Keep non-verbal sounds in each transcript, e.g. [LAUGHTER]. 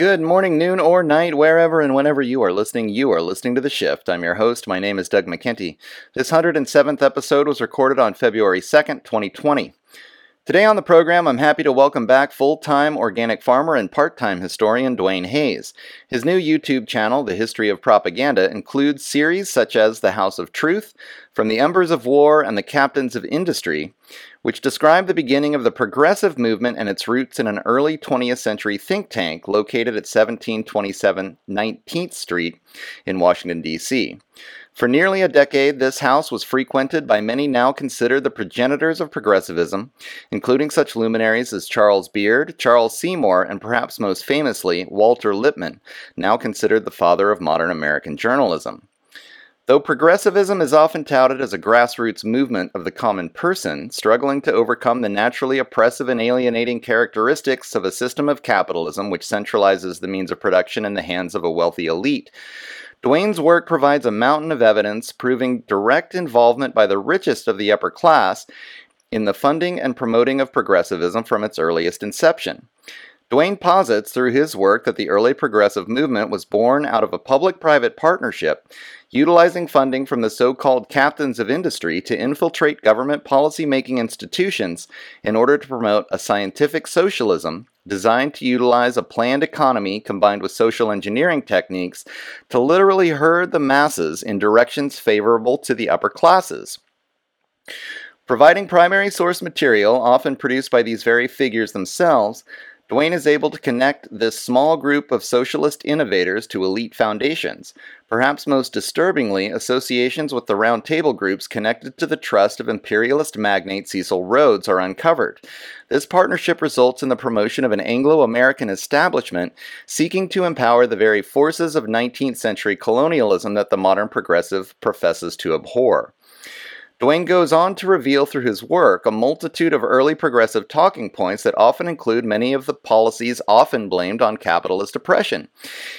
Good morning, noon, or night, wherever and whenever you are listening. You are listening to The Shift. I'm your host. My name is Doug McKenty. This 107th episode was recorded on February 2nd, 2020. Today on the program, I'm happy to welcome back full time organic farmer and part time historian Duane Hayes. His new YouTube channel, The History of Propaganda, includes series such as The House of Truth, From the Embers of War, and The Captains of Industry, which describe the beginning of the progressive movement and its roots in an early 20th century think tank located at 1727 19th Street in Washington, D.C. For nearly a decade, this house was frequented by many now considered the progenitors of progressivism, including such luminaries as Charles Beard, Charles Seymour, and perhaps most famously, Walter Lippmann, now considered the father of modern American journalism. Though progressivism is often touted as a grassroots movement of the common person, struggling to overcome the naturally oppressive and alienating characteristics of a system of capitalism which centralizes the means of production in the hands of a wealthy elite, Duane's work provides a mountain of evidence proving direct involvement by the richest of the upper class in the funding and promoting of progressivism from its earliest inception. Duane posits through his work that the early progressive movement was born out of a public private partnership utilizing funding from the so called captains of industry to infiltrate government policy making institutions in order to promote a scientific socialism designed to utilize a planned economy combined with social engineering techniques to literally herd the masses in directions favorable to the upper classes. Providing primary source material, often produced by these very figures themselves, Duane is able to connect this small group of socialist innovators to elite foundations. Perhaps most disturbingly, associations with the Round Table groups connected to the trust of imperialist magnate Cecil Rhodes are uncovered. This partnership results in the promotion of an Anglo American establishment seeking to empower the very forces of 19th century colonialism that the modern progressive professes to abhor. Duane goes on to reveal through his work a multitude of early progressive talking points that often include many of the policies often blamed on capitalist oppression.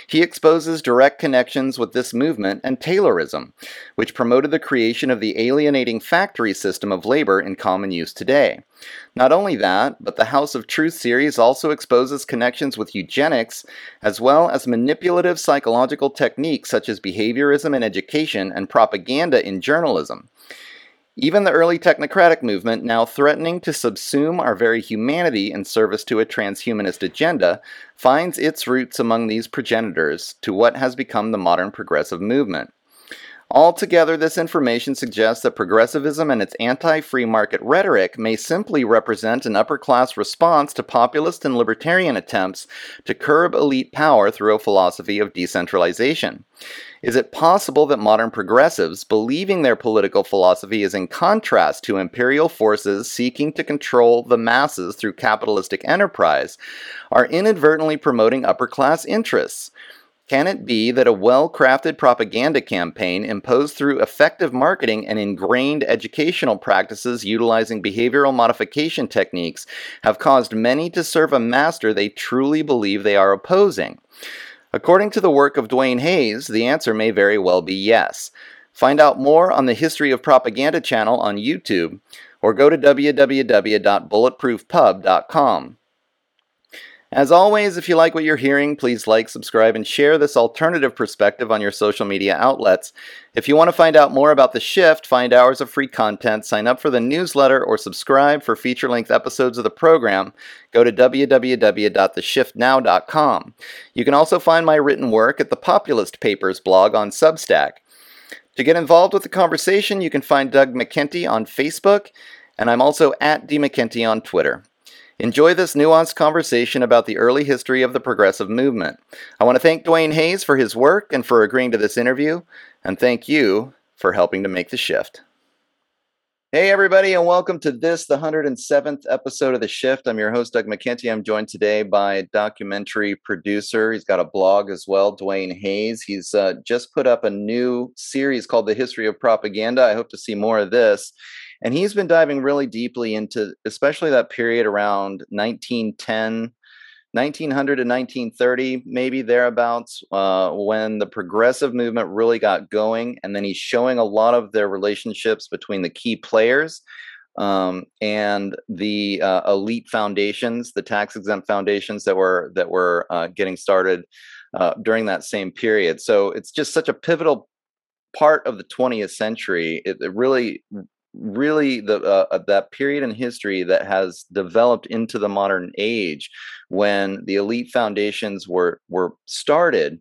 He exposes direct connections with this movement and Taylorism, which promoted the creation of the alienating factory system of labor in common use today. Not only that, but the House of Truth series also exposes connections with eugenics, as well as manipulative psychological techniques such as behaviorism in education and propaganda in journalism. Even the early technocratic movement, now threatening to subsume our very humanity in service to a transhumanist agenda, finds its roots among these progenitors to what has become the modern progressive movement. Altogether, this information suggests that progressivism and its anti free market rhetoric may simply represent an upper class response to populist and libertarian attempts to curb elite power through a philosophy of decentralization. Is it possible that modern progressives, believing their political philosophy is in contrast to imperial forces seeking to control the masses through capitalistic enterprise, are inadvertently promoting upper class interests? Can it be that a well crafted propaganda campaign imposed through effective marketing and ingrained educational practices utilizing behavioral modification techniques have caused many to serve a master they truly believe they are opposing? According to the work of Duane Hayes, the answer may very well be yes. Find out more on the History of Propaganda channel on YouTube or go to www.bulletproofpub.com. As always, if you like what you're hearing, please like, subscribe, and share this alternative perspective on your social media outlets. If you want to find out more about The Shift, find hours of free content, sign up for the newsletter, or subscribe for feature length episodes of the program, go to www.theshiftnow.com. You can also find my written work at the Populist Papers blog on Substack. To get involved with the conversation, you can find Doug McKenty on Facebook, and I'm also at dmckenty on Twitter. Enjoy this nuanced conversation about the early history of the progressive movement. I want to thank Duane Hayes for his work and for agreeing to this interview, and thank you for helping to make the shift. Hey, everybody, and welcome to this, the 107th episode of The Shift. I'm your host, Doug McKenty. I'm joined today by documentary producer. He's got a blog as well, Duane Hayes. He's uh, just put up a new series called The History of Propaganda. I hope to see more of this. And he's been diving really deeply into, especially that period around 1910, 1900 to 1930, maybe thereabouts, uh, when the progressive movement really got going. And then he's showing a lot of their relationships between the key players um, and the uh, elite foundations, the tax exempt foundations that were that were uh, getting started uh, during that same period. So it's just such a pivotal part of the 20th century. It, it really really the uh, uh, that period in history that has developed into the modern age when the elite foundations were were started.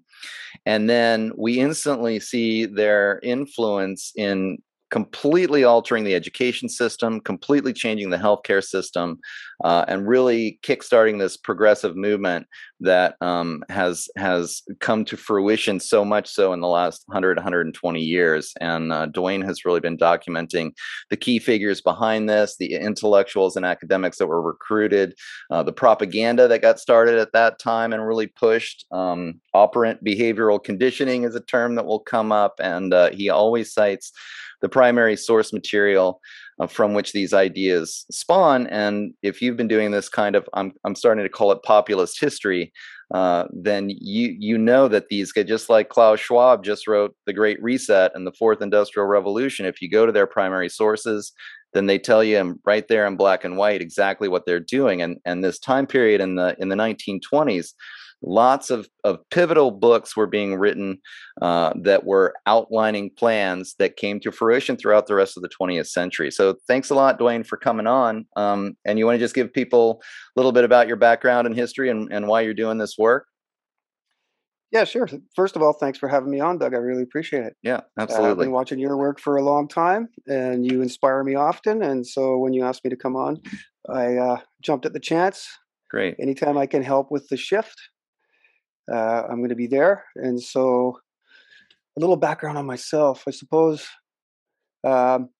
And then we instantly see their influence in completely altering the education system, completely changing the healthcare system, uh, and really kickstarting this progressive movement that um, has has come to fruition so much so in the last 100 120 years. And uh, duane has really been documenting the key figures behind this the intellectuals and academics that were recruited uh, the propaganda that got started at that time and really pushed um, operant behavioral conditioning is a term that will come up. And uh, he always cites the primary source material from which these ideas spawn. And if you've been doing this kind of, I'm, I'm starting to call it populist history, uh, then you you know that these just like Klaus Schwab just wrote The Great Reset and the Fourth Industrial Revolution, if you go to their primary sources, then they tell you right there in black and white exactly what they're doing. And and this time period in the in the 1920s lots of, of pivotal books were being written uh, that were outlining plans that came to fruition throughout the rest of the 20th century. So thanks a lot, Duane, for coming on. Um, and you want to just give people a little bit about your background and history and, and why you're doing this work? Yeah, sure. First of all, thanks for having me on, Doug. I really appreciate it. Yeah, absolutely. Uh, I've been watching your work for a long time, and you inspire me often. And so when you asked me to come on, I uh, jumped at the chance. Great. Anytime I can help with the shift, uh, I'm going to be there. And so, a little background on myself, I suppose. Um,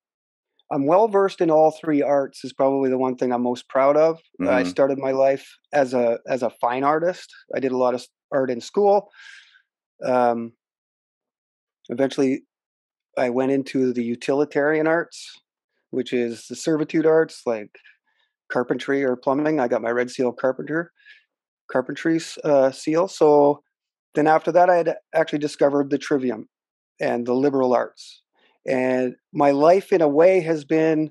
I'm well versed in all three arts. Is probably the one thing I'm most proud of. Mm-hmm. I started my life as a as a fine artist. I did a lot of art in school. Um, eventually, I went into the utilitarian arts, which is the servitude arts like carpentry or plumbing. I got my Red Seal carpenter carpentry uh, seal. So then after that, I had actually discovered the trivium and the liberal arts. And my life, in a way, has been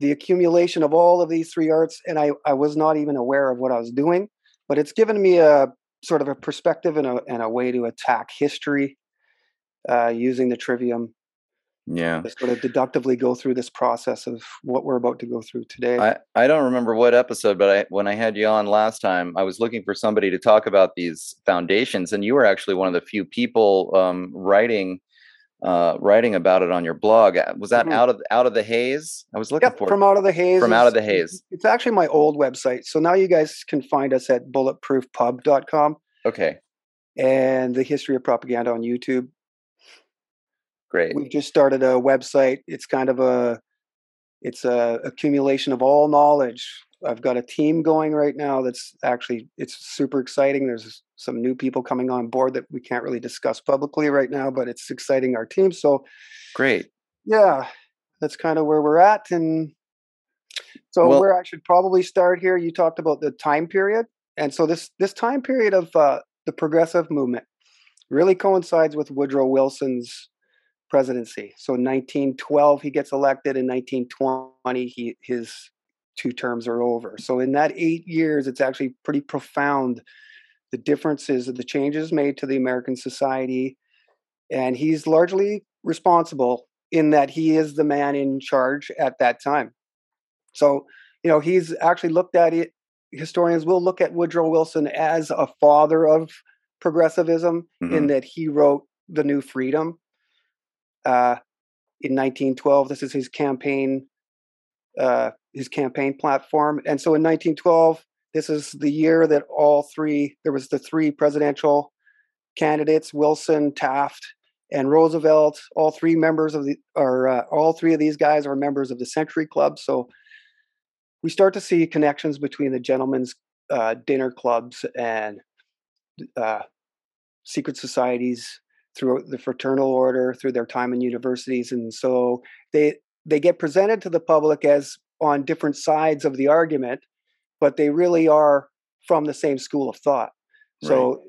the accumulation of all of these three arts. And I, I was not even aware of what I was doing, but it's given me a sort of a perspective and a, and a way to attack history uh, using the trivium yeah. to sort of deductively go through this process of what we're about to go through today. I i don't remember what episode but i when i had you on last time i was looking for somebody to talk about these foundations and you were actually one of the few people um, writing uh, writing about it on your blog. Was that mm-hmm. out of out of the haze? I was looking yep, for from out of the haze from out of the haze. it's actually my old website so now you guys can find us at bulletproofpub.com okay. And the history of propaganda on youtube Great. We've just started a website. It's kind of a it's a accumulation of all knowledge. I've got a team going right now that's actually it's super exciting. There's some new people coming on board that we can't really discuss publicly right now, but it's exciting our team. So great. Yeah, that's kind of where we're at and so well, where I should probably start here, you talked about the time period. And so this this time period of uh, the progressive movement really coincides with Woodrow Wilson's presidency. So 1912 he gets elected. In 1920 he his two terms are over. So in that eight years, it's actually pretty profound the differences of the changes made to the American society. And he's largely responsible in that he is the man in charge at that time. So, you know, he's actually looked at it. Historians will look at Woodrow Wilson as a father of progressivism mm-hmm. in that he wrote The New Freedom uh, in 1912. This is his campaign, uh, his campaign platform. And so in 1912, this is the year that all three, there was the three presidential candidates, Wilson, Taft, and Roosevelt. All three members of the, are uh, all three of these guys are members of the Century Club. So we start to see connections between the gentlemen's uh, dinner clubs and uh, secret societies through the fraternal order through their time in universities and so they they get presented to the public as on different sides of the argument but they really are from the same school of thought right. so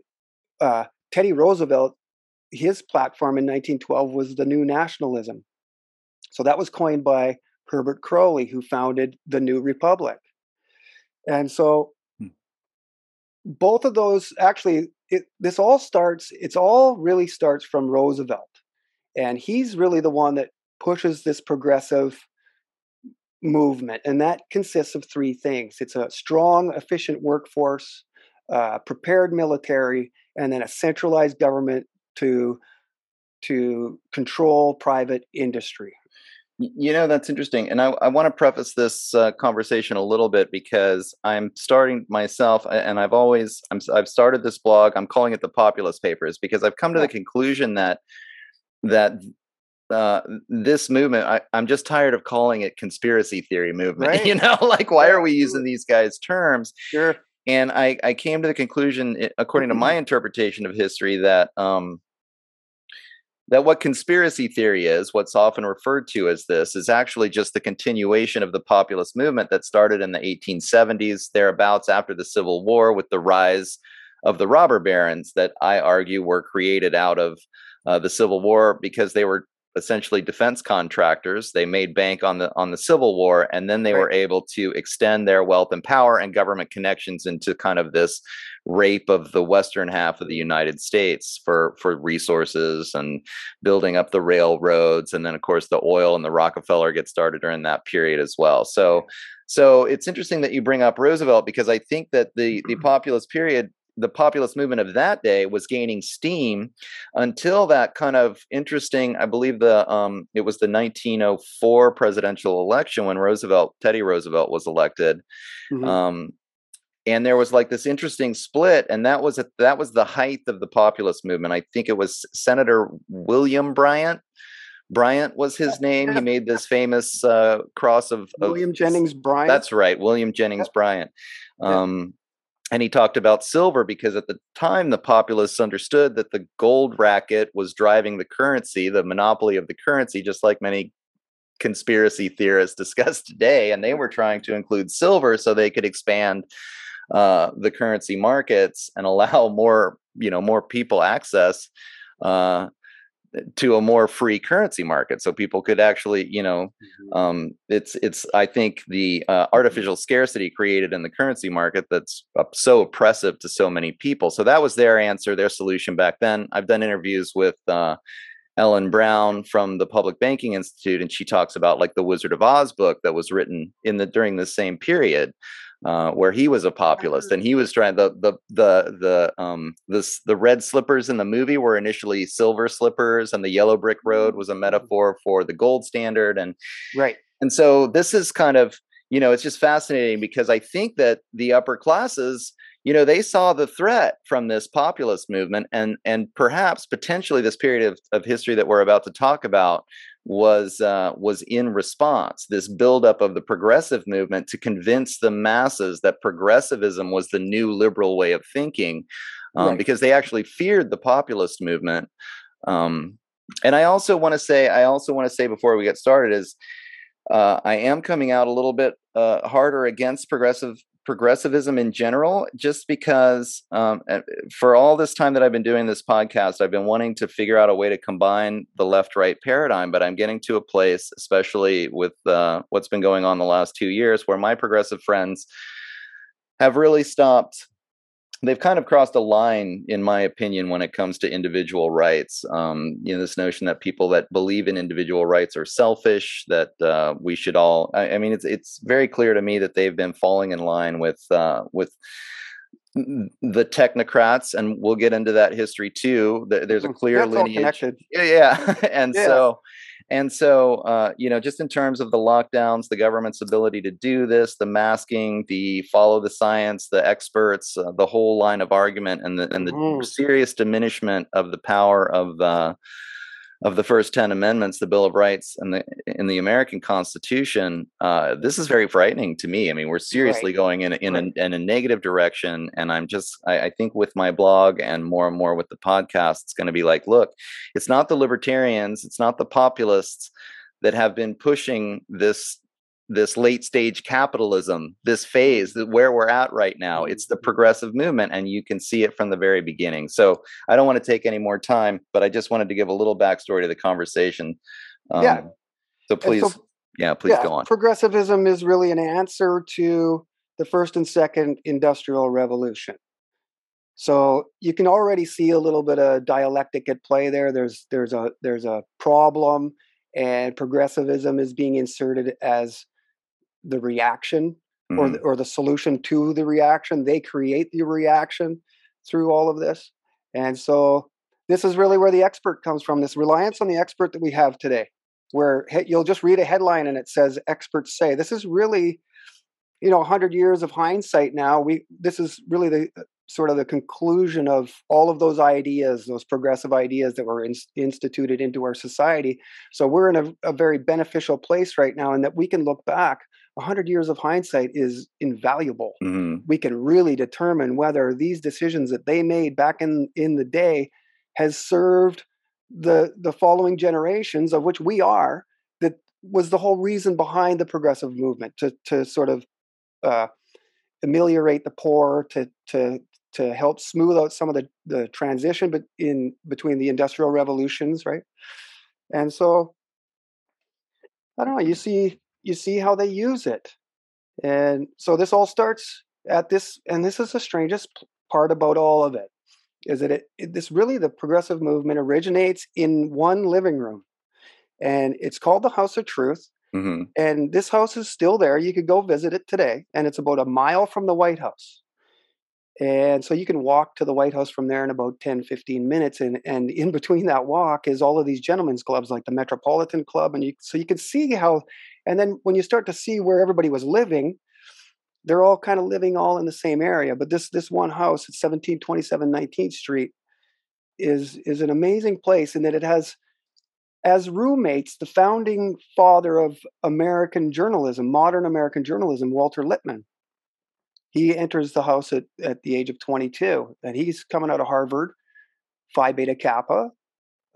uh, teddy roosevelt his platform in 1912 was the new nationalism so that was coined by herbert croly who founded the new republic and so hmm. both of those actually it, this all starts it's all really starts from roosevelt and he's really the one that pushes this progressive movement and that consists of three things. It's a strong efficient workforce uh, prepared military and then a centralized government to to control private industry you know, that's interesting. And I, I want to preface this uh, conversation a little bit because I'm starting myself, and I've always, I'm, I've started this blog. I'm calling it the Populist Papers because I've come to the conclusion that, that uh, this movement, I, am just tired of calling it conspiracy theory movement. [LAUGHS] Right. You know, like, why are we using these guys' terms? Sure. And I, I came to the conclusion, according to my [CLEARS THROAT] interpretation of history, that, um, that what conspiracy theory is, what's often referred to as this, is actually just the continuation of the populist movement that started in the 1870s, thereabouts after the Civil War, with the rise of the robber barons that I argue were created out of uh, the Civil War because they were essentially defense contractors. They made bank on the on the Civil War, and then they right. were able to extend their wealth and power and government connections into kind of this rape of the western half of the United States for for resources and building up the railroads, and then of course the oil and the Rockefeller get started during that period as well. So. So it's interesting that you bring up Roosevelt because I think that the the populist period the populist movement of that day was gaining steam until that kind of interesting i believe the um, it was the 1904 presidential election when roosevelt teddy roosevelt was elected mm-hmm. um, and there was like this interesting split and that was a, that was the height of the populist movement i think it was senator william bryant Bryant was his name. He made this famous uh, cross of, of, William Jennings Bryant. That's right, William Jennings Bryant. Um, and he talked about silver because at the time the populists understood that the gold racket was driving the currency, the monopoly of the currency, just like many conspiracy theorists [LAUGHS] discuss today. And they were trying to include silver so they could expand uh, the currency markets and [LAUGHS] allow more, you know, more people access uh, to a more free currency market. So people could actually you know mm-hmm. um, it's it's i think the uh, artificial scarcity created in the currency market that's so oppressive to so many people. So that was their answer their solution back then. I've done interviews with uh, ellen brown from the public banking institute and she talks about like the wizard of oz book that was written in the during the same period uh, where he was a populist and he was trying the the the the um this the red slippers in the movie were initially silver slippers and the yellow brick road was a mm-hmm. metaphor for the gold standard and right and so this is kind of you know it's just fascinating because i think that the upper classes you know they saw the threat from this populist movement and and perhaps potentially this period of, of history that we're about to talk about was uh, was in response this buildup of the progressive movement to convince the masses that progressivism was the new liberal way of thinking um, right. because they actually feared the populist movement um, and i also want to say i also want to say before we get started is uh, i am coming out a little bit uh, harder against progressive progressivism in general, just because um, for all this time that I've been doing this podcast, I've been wanting to figure out a way to combine the left right paradigm, but I'm getting to a place, especially with uh, what's been going on the last two years, where my progressive friends have really stopped they've kind of crossed a line, in my opinion, when it comes to individual rights. Um, you know, this notion that people that believe in individual rights are selfish. That uh, we should all. I, I, mean, it's it's very clear to me that they've been falling in line with uh, with the technocrats, and we'll get into that history too. There's a mm, clear That's lineage. Yeah, yeah, [LAUGHS] and yeah. so and so, uh, you know, just in terms of the lockdowns, the government's ability to do this, the masking, the follow the science, the experts, uh, the whole line of argument, and the and the mm. serious diminishment of the power of uh, of the first 10 amendments the bill of rights and the in the american constitution uh, this is very frightening to me i mean we're seriously right. going in, in, right. a, in a negative direction and i'm just I, I, think with my blog and more and more with the podcast it's going to be like look it's not the libertarians it's not the populists that have been pushing this this late stage capitalism, this phase where we're at right now. It's the mm-hmm. progressive movement, and you can see it from the very beginning. So I don't want to take any more time, but I just wanted to give a little backstory to the conversation. Um, yeah. So please, so, yeah, please yeah, go on. Progressivism is really an answer to the first and second industrial revolution. So you can already see a little bit of dialectic at play there. There's there's a there's a problem, and progressivism is being inserted as the reaction mm-hmm. or the, or the solution to the reaction. They create the reaction through all of this, and so this is really where the expert comes from. This reliance on the expert that we have today, where you'll just read a headline and it says "experts say." This is really, you know, hundred years of hindsight now. We this is really the sort of the conclusion of all of those ideas, those progressive ideas that were in, instituted into our society. So we're in a, a, very beneficial place right now, and that we can look back 100 years of hindsight is invaluable. Mm-hmm. We can really determine whether these decisions that they made back in, in the day has served the the following generations of which we are that was the whole reason behind the progressive movement to to sort of uh, ameliorate the poor to to to help smooth out some of the, the transition but in between the industrial revolutions right and so i don't know you see you see how they use it. And so this all starts at this, and this is the strangest part about all of it, is that it, it this really the progressive movement originates in one living room, and it's called the House of Truth. Mm-hmm. And this house is still there. You could go visit it today, and it's about a mile from the White House. And so you can walk to the White House from there in about 10, 15 minutes. And, and in [LAUGHS] between that walk is all of these gentlemen's clubs like the Metropolitan Club. And you, so you can see how and then when you start to see where everybody was living, they're all kind of living all in the same area. But this this one house at 1727 19th Street is is an amazing place in that it has as roommates the founding father of American journalism, modern American journalism, Walter Lippmann. He enters the house at, at the age of 22, and he's coming out of Harvard, Phi Beta Kappa,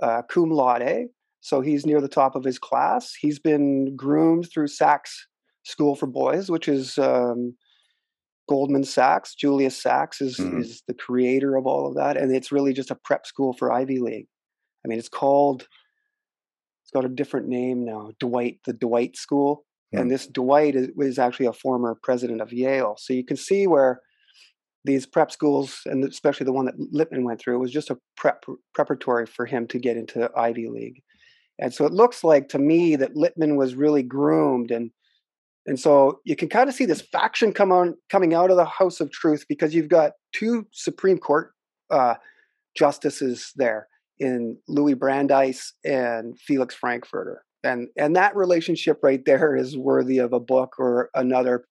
uh, cum laude, so he's near the top of his class. He's been groomed through Sachs School for Boys, which is um, Goldman Sachs. Julius Sachs is, mm-hmm. is the creator of all of that. And it's really just a prep school for Ivy League. I mean, it's called, it's got a different name now Dwight, the Dwight School. And this Dwight is, is actually a former president of Yale. So you can see where these prep schools, and especially the one that Lippmann went through, was just a prep preparatory for him to get into Ivy League. And so it looks like to me that Lippmann was really groomed and and so you can kind of see this faction come on coming out of the House of Truth because you've got two Supreme Court uh, justices there in Louis Brandeis and Felix Frankfurter. And and that relationship right there is worthy of a book or another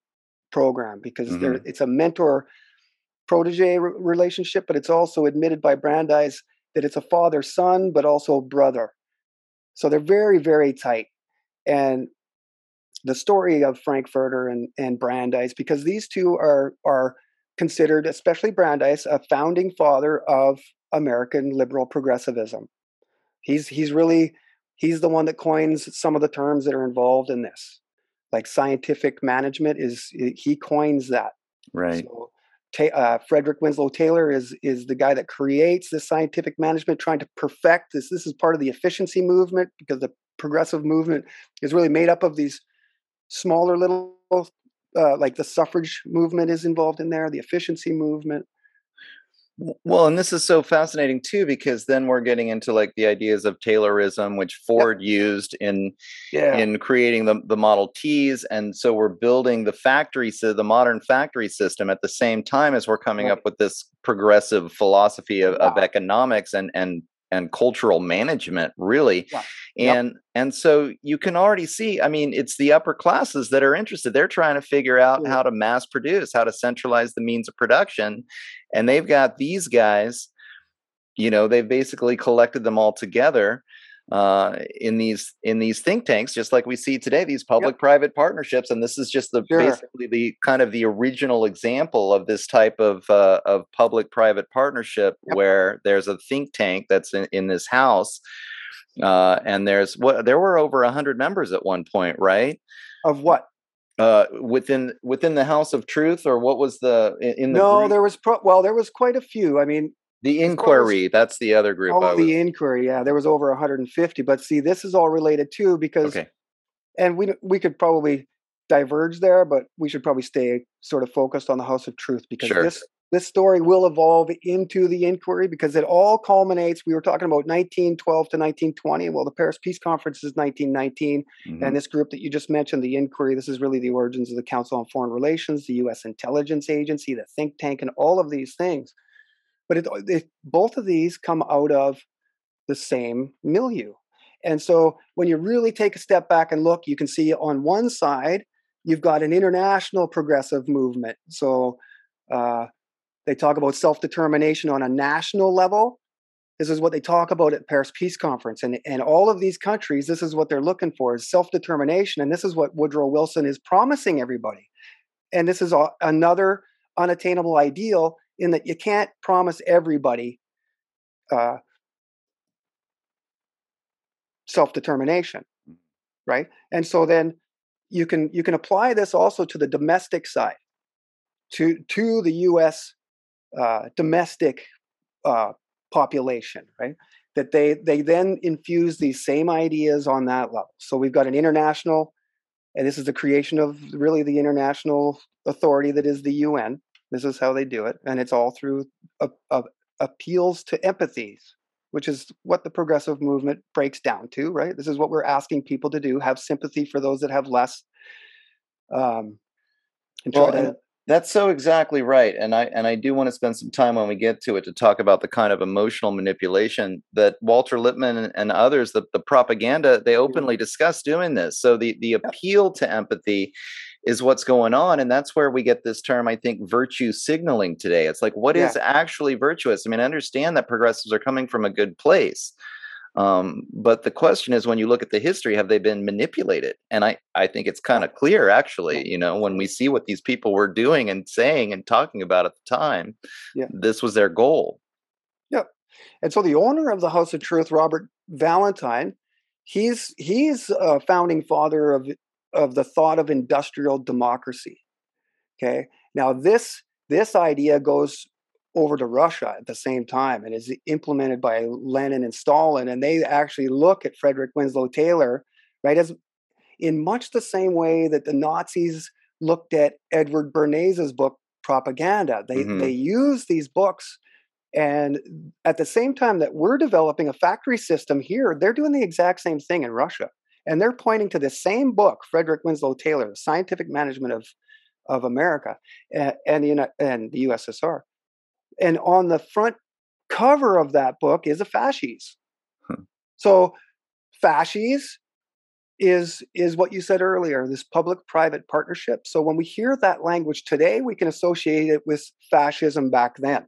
program because mm-hmm. there it's a mentor protege re- relationship, but it's also admitted by Brandeis that it's a father son, but also brother. So they're very, very tight. And the story of Frankfurter and, and Brandeis, because these two are are considered, especially Brandeis, a founding father of American liberal progressivism. He's he's really he's the one that coins some of the terms that are involved in this. Like scientific management is he coins that. Right. So, uh, Frederick Winslow Taylor is is the guy that creates this scientific management, trying to perfect this. This is part of the efficiency movement because the progressive movement is really made up of these smaller little, uh, like the suffrage movement is involved in there, the efficiency movement. Well, and this is so fascinating too because then we're getting into like the ideas of Taylorism, which Ford yep. used in yeah. in creating the the Model Ts, and so we're building the factory, so the modern factory system at the same time as we're coming right. up with this progressive philosophy of, wow. of economics and and and cultural management really yeah. and yep. and so you can already see i mean it's the upper classes that are interested they're trying to figure out how to mass produce how to centralize the means of production and they've got these guys you know they've basically collected them all together uh, in these in these think tanks, just like we see today, these public-private yep. partnerships, and this is just the sure. basically the kind of the original example of this type of uh, of public-private partnership, yep. where there's a think tank that's in, in this house, uh, and there's what there were over hundred members at one point, right? Of what? Uh, within within the House of Truth, or what was the in the no? Group? There was pro- well, there was quite a few. I mean, the inquiry, that's the other group. Oh, the inquiry, yeah, there was over 150. But see, this is all related too because, okay. and we we could probably diverge there, but we should probably stay sort of focused on the House of Truth because sure. this this story will evolve into the inquiry because it all culminates. We were talking about 1912 to 1920. Well, the Paris Peace Conference is 1919, mm-hmm. and this group that you just mentioned, the inquiry, this is really the origins of the Council on Foreign Relations, the U.S. Intelligence Agency, the think tank, and all of these things but it, it, both of these come out of the same milieu. And so when you really take a step back and look, you can see on one side, you've got an international progressive movement. So uh, they talk about self determination on a national level. This is what they talk about at Paris Peace Conference. And, and all of these countries, this is what they're looking for is self determination. And this is what Woodrow Wilson is promising everybody. And this is a, another unattainable ideal in that you can't promise everybody uh, self determination, mm. right? And so then you can you can apply this also to the domestic side, to to the U.S. Uh, domestic uh, population, right? That they they then infuse these same ideas on that level. So we've got an international, and this is the creation of really the international authority that is the UN, this is how they do it, and it's all through a, a, appeals to empathies, which is what the progressive movement breaks down to. Right? This is what we're asking people to do: have sympathy for those that have less. Um, and well, to, that's so exactly right, and I and I do want to spend some time when we get to it to talk about the kind of emotional manipulation that Walter Lippmann and, others, the, the propaganda, they openly discuss doing this. So the the appeal to empathy is what's going on and that's where we get this term i think virtue signaling today. It's like what yeah. is actually virtuous? I mean i understand that progressives are coming from a good place um, but the question is when you look at the history have they been manipulated? And i i think it's kind of clear actually you know when we see what these people were doing and saying and talking about at the time yeah. this was their goal. Yep. And so the owner of the house of truth robert valentine he's he's a founding father of of the thought of industrial democracy. Okay. Now this this idea goes over to Russia at the same time and is implemented by Lenin and Stalin. And they actually look at Frederick Winslow Taylor, right, as in much the same way that the Nazis looked at Edward Bernays' book Propaganda. They mm-hmm. they use these books and at the same time that we're developing a factory system here, they're doing the exact same thing in Russia. And they're pointing to the same book, Frederick Winslow Taylor, The Scientific Management of, of America and, and, the, and the USSR. And on the front cover of that book is a fasces. Hmm. So fasces is is what you said earlier this public private partnership so when we hear that language today we can associate it with fascism back then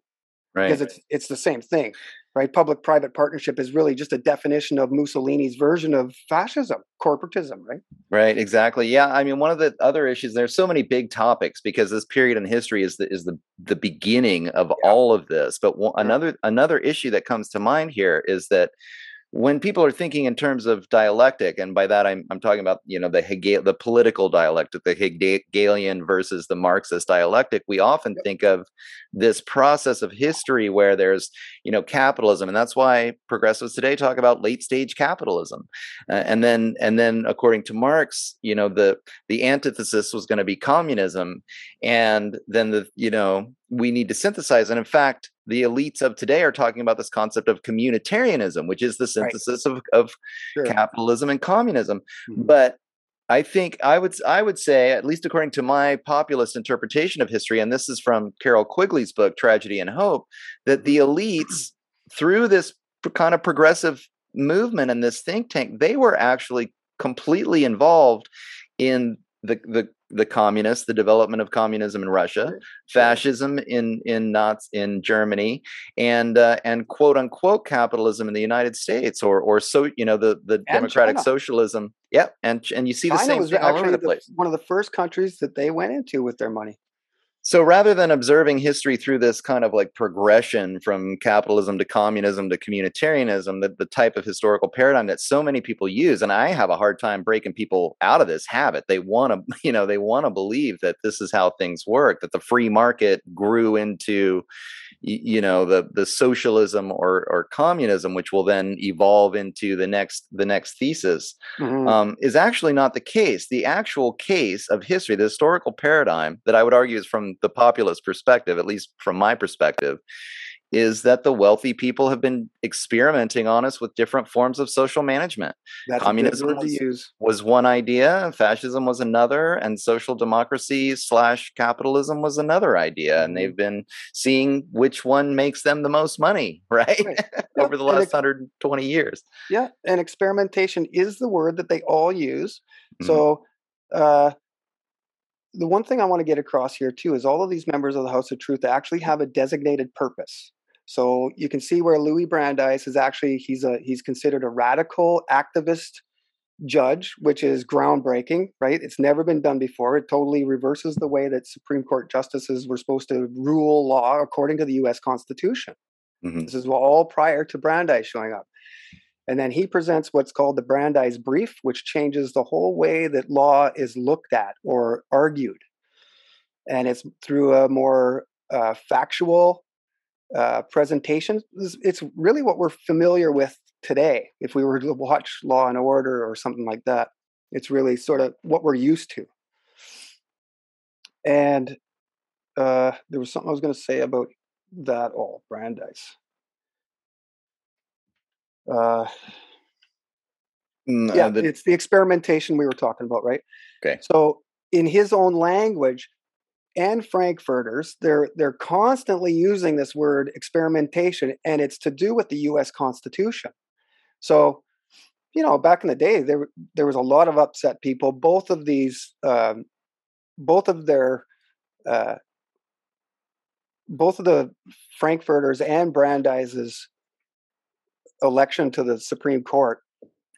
right because it's it's the same thing right? Public private partnership is really just a definition of Mussolini's version of fascism, corporatism, right? Right, exactly. Yeah, I mean, one of the other issues there's so many big topics because this period in history is the is the the beginning of yeah. all of this. But one, yeah. another another issue that comes to mind here is that when people are thinking in terms of dialectic, and by that I'm, I'm talking about you know the Hegel, the political dialectic, the Hegelian versus the Marxist dialectic, we often think of this process of history where there's you know capitalism, and that's why progressives today talk about late stage capitalism, uh, and then and then according to Marx, you know the the antithesis was going to be communism, and then the you know we need to synthesize, and in fact the elites of today are talking about this concept of communitarianism, which is the synthesis right. of, of sure. capitalism and communism. Mm-hmm. But I think I would I would say, at least according to my populist interpretation of history, and this is from Carroll Quigley's book Tragedy and Hope, that the elites, through this kind of progressive movement and this think tank, they were actually completely involved in the the the communists, the development of communism in Russia, fascism in in Nazi in Germany, and uh, and quote unquote capitalism in the United States, or or so you know the the and democratic China. socialism. Yeah, and and you see the China same thing all over the, the place. One of the first countries that they went into with their money. So rather than observing history through this kind of like progression from capitalism to communism to communitarianism, the, the type of historical paradigm that so many people use, and I have a hard time breaking people out of this habit. They want to, [LAUGHS] you know, they want to believe that this is how things work, that the free market grew into, you know the the socialism or or communism which will then evolve into the next the next thesis mm-hmm. um, is actually not the case the actual case of history the historical paradigm that i would argue is from the populist perspective at least from my perspective is that the wealthy people have been experimenting on us with different forms of social management. That's Communism was, was, one idea, fascism was another, and social democracy slash capitalism was another idea. Mm-hmm. And they've been seeing which one makes them the most money, [LAUGHS] right? right. Over the last ex- 120 years. Yeah. And experimentation is the word that they all use. Mm-hmm. So, uh, the one thing I want to get across here too is all of these members of the House of Truth actually have a designated purpose. So you can see where Louis Brandeis is actually he's a he's considered a radical activist judge, which is groundbreaking, right? It's never been done before. It totally reverses the way that Supreme Court justices were supposed to rule law according to the US Constitution. Mm-hmm. This is all prior to Brandeis showing up. And then he presents what's called the Brandeis Brief, which changes the whole way that law is looked at or argued. And it's through a more uh, factual uh, presentation. It's really what we're familiar with today. If we were to watch Law and Order or something like that, it's really sort of what we're used to. And uh, there was something I was going to say about that all Brandeis. Uh, mm, yeah, uh, the... it's the experimentation we were talking about, right? Okay. So, in his own language, and frankfurters they're they're constantly using this word experimentation and it's to do with the US constitution. So you know back in the day there there was a lot of upset people. Both of these um, both of their uh, both of the frankfurters and brandeis's election to the supreme court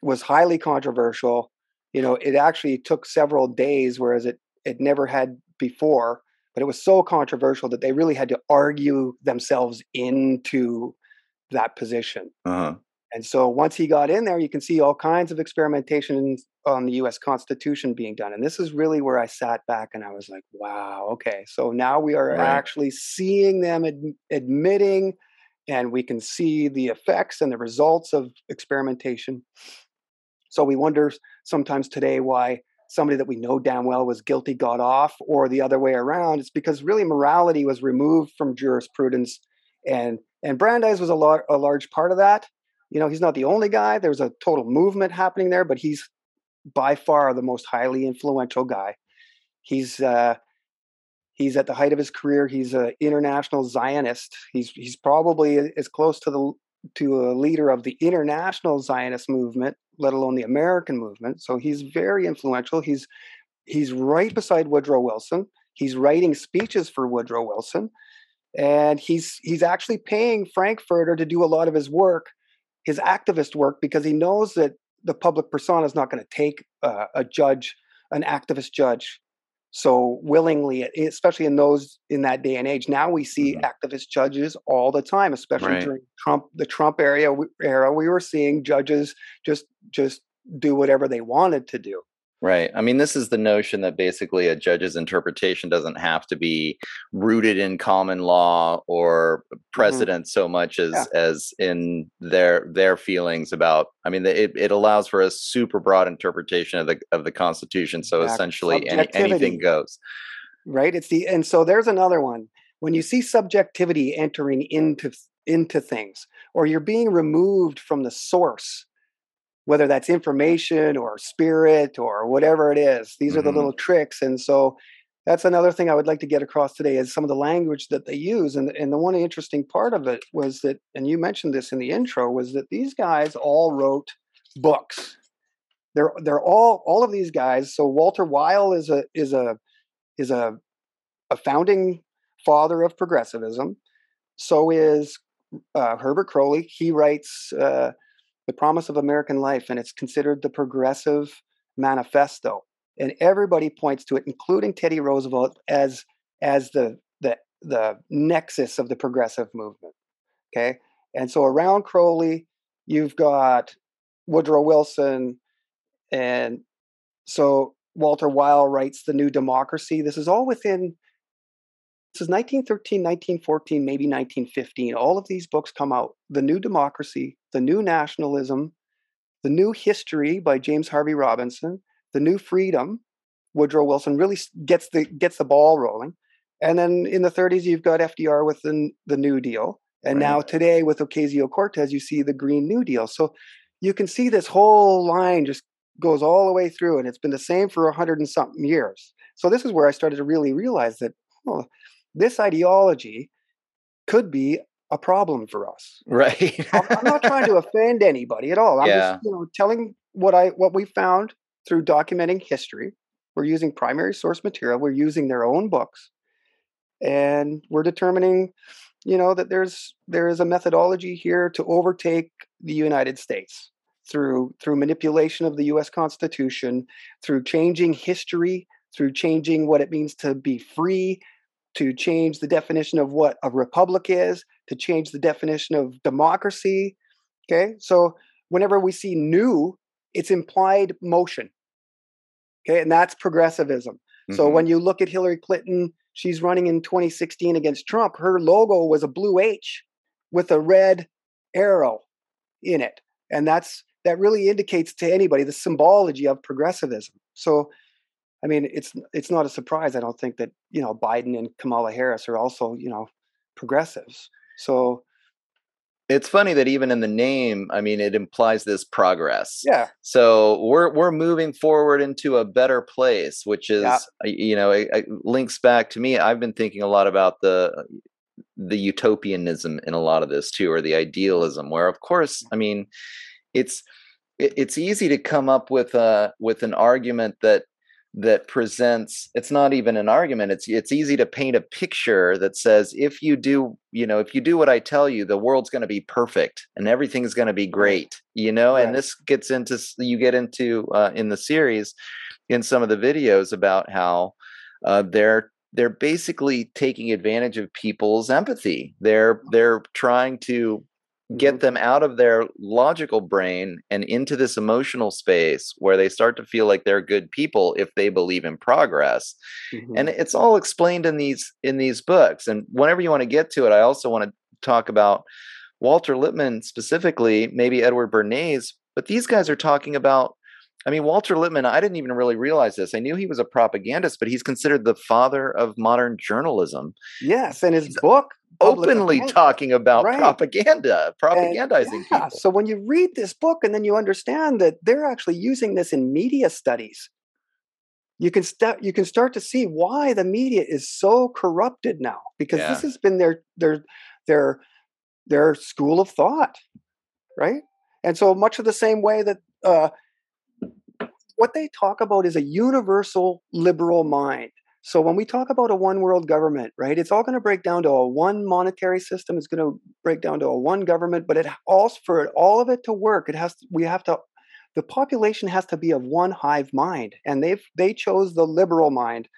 was highly controversial. You know it actually took several days whereas it it never had before, but it was so controversial that they really had to argue themselves into that position. Uh-huh. And so once he got in there, you can see all kinds of experimentation on the US Constitution being done. And this is really where I sat back and I was like, wow, okay. So now we are right. actually seeing them ad- admitting and we can see the effects and the results of experimentation. So we wonder sometimes today why somebody that we know damn well was guilty got off or the other way around it's because really morality was removed from jurisprudence and and brandeis was a, lot, a large part of that. You know he's not the only guy there's a total movement happening there but he's by far the most highly influential guy. He's uh he's at the height of his career he's an international zionist. He's he's probably as close to the to a leader of the international Zionist movement, let alone the American movement. So he's very influential. He's he's right beside Woodrow Wilson. He's writing speeches for Woodrow Wilson, and he's he's actually paying Frankfurter to do a lot of his work, his activist work, because he knows that the public persona is not going to take uh, a judge, an activist judge, so willingly, especially in those in that day and age. Now we see mm-hmm. activist judges all the time, especially right. during Trump, the Trump era. Era we were seeing judges just just do whatever they wanted to do. Right. I mean, this is the notion that basically a judge's interpretation doesn't have to be rooted in common law or mm-hmm. precedent mm-hmm. so much as yeah. as in their their feelings about. I mean, it, it allows for a super broad interpretation of the of the Constitution. So essentially, any, anything goes. Right. It's the and so there's another one. When you see subjectivity entering into into things, or you're being removed from the source whether that's information or spirit or whatever it is. These mm-hmm. are the mm-hmm. little tricks. And so that's another thing I would like to get across today is some of the language that they use. And, and the one interesting part of it was that, and you mentioned this in the intro, was that these guys all wrote books. They're they're all all of these guys. So Walter Weyl is a is a is a a founding father of progressivism. So is uh, Herbert Croly. He writes uh, the promise of American life, and it's considered the progressive manifesto. And everybody points to it, including Teddy Roosevelt, as as the the the nexus of the progressive movement. Okay, and so around Croly, you've got Woodrow Wilson, and so Walter Weyl writes the New Democracy. This is all within this is 1913, 1914, maybe 1915. All of these books come out. The New Democracy, The New Nationalism, The New History by James Harvey Robinson, The New Freedom, Woodrow Wilson really gets the gets the ball rolling. And then in the 30s, you've got FDR with the, the New Deal. And right. now today with Ocasio Cortez, you see the Green New Deal. So you can see this whole line just goes all the way through, and it's been the same for a hundred and something years. So this is where I started to really realize that, oh, this ideology could be a problem for us. Right. I'm, I'm, not trying to offend anybody at all. I'm yeah. just you know telling what I what we found through documenting history. We're using primary source material. We're using their own books, and we're determining, you know, that there's there is a methodology here to overtake the United States through through manipulation of the U.S. Constitution, through changing history, through changing what it means to be free, to change the definition of what a republic is, to change the definition of democracy. Okay, so whenever we see new, it's implied motion. Okay, and that's progressivism. Mm-hmm. So when you look at Hillary Clinton, she's running in 2016 against Trump. Her logo was a blue H with a red arrow in it, and that's that really indicates to anybody the symbology of progressivism. So I mean, it's it's not a surprise. I don't think that you know Biden and Kamala Harris are also you know progressives. So it's funny that even in the name, I mean, it implies this progress. Yeah. So we're we're moving forward into a better place, which is yeah. you know it, it links back to me. I've been thinking a lot about the the utopianism in a lot of this too, or the idealism, where of course, mm. I mean, it's it's easy to come up with a with an argument that that presents it's not even an argument it's it's easy to paint a picture that says if you do you know if you do what i tell you the world's going to be perfect and everything's going to be great you know right. and this gets into you get into uh, in the series in some of the videos about how uh, they're they're basically taking advantage of people's empathy they're they're trying to get mm-hmm. them out of their logical brain and into this emotional space where they start to feel like they're good people if they believe in progress mm-hmm. and it's all explained in these in these books and whenever you want to get to it i also want to talk about walter lippmann specifically maybe edward bernays but these guys are talking about I mean, Walter Lippmann, I didn't even really realize this. I knew he was a propagandist, but he's considered the father of modern journalism. Yes, and his he's book openly talking about right. propaganda, propagandizing and, yeah, people. So when you read this book and then you understand that they're actually using this in media studies, you can start you can start to see why the media is so corrupted now because yeah. this has been their their their their school of thought, right? And so much of the same way that uh, what they talk about is a universal liberal mind. So when we talk about a one world government, right, it's all going to break down to a one monetary system. It's going to break down to a one government, but it also for all of it to work, it has to, we have to the population has to be of one hive mind, and they've they chose the liberal mind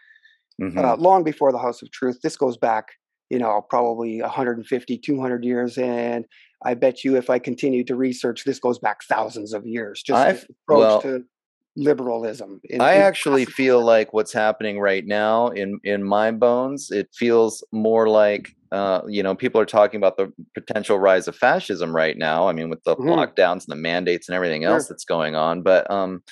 mm-hmm. uh, long before the House of Truth. This goes back, you know, probably 150, 200 years. And I bet you if I continue to research, this goes back thousands of years. Just well, to liberalism. In, I in actually feel like what's happening right now in in my bones, it feels more like uh, you know people are talking about the potential rise of fascism right now. I mean, with the mm-hmm. lockdowns and the mandates and everything else sure. that's going on, but um,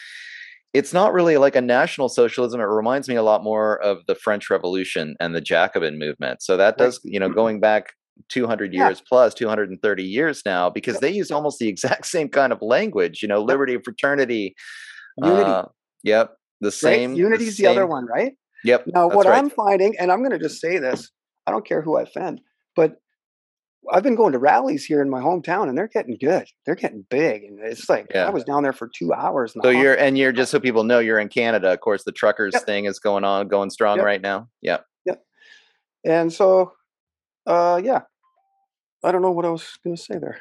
it's not really like a national socialism. It reminds me a lot more of the French Revolution and the Jacobin movement. So that does, you know, going back 200 years yeah. plus 230 years now because they use almost the exact [LAUGHS] same kind of language you know liberty and fraternity Unity. Uh, yep. The same. Right? Unity's the, the other one, right? Yep. Now, what right. I'm finding, and I'm going to just say this, I don't care who I offend, but I've been going to rallies here in my hometown, and they're getting good. They're getting big, and it's like yeah. I was down there for two hours. So you're, and you're just so people know you're in Canada. Of course, the truckers yep. thing is going on, going strong yep. right now. Yep. Yep. And so, uh, yeah, I don't know what I was going to say there.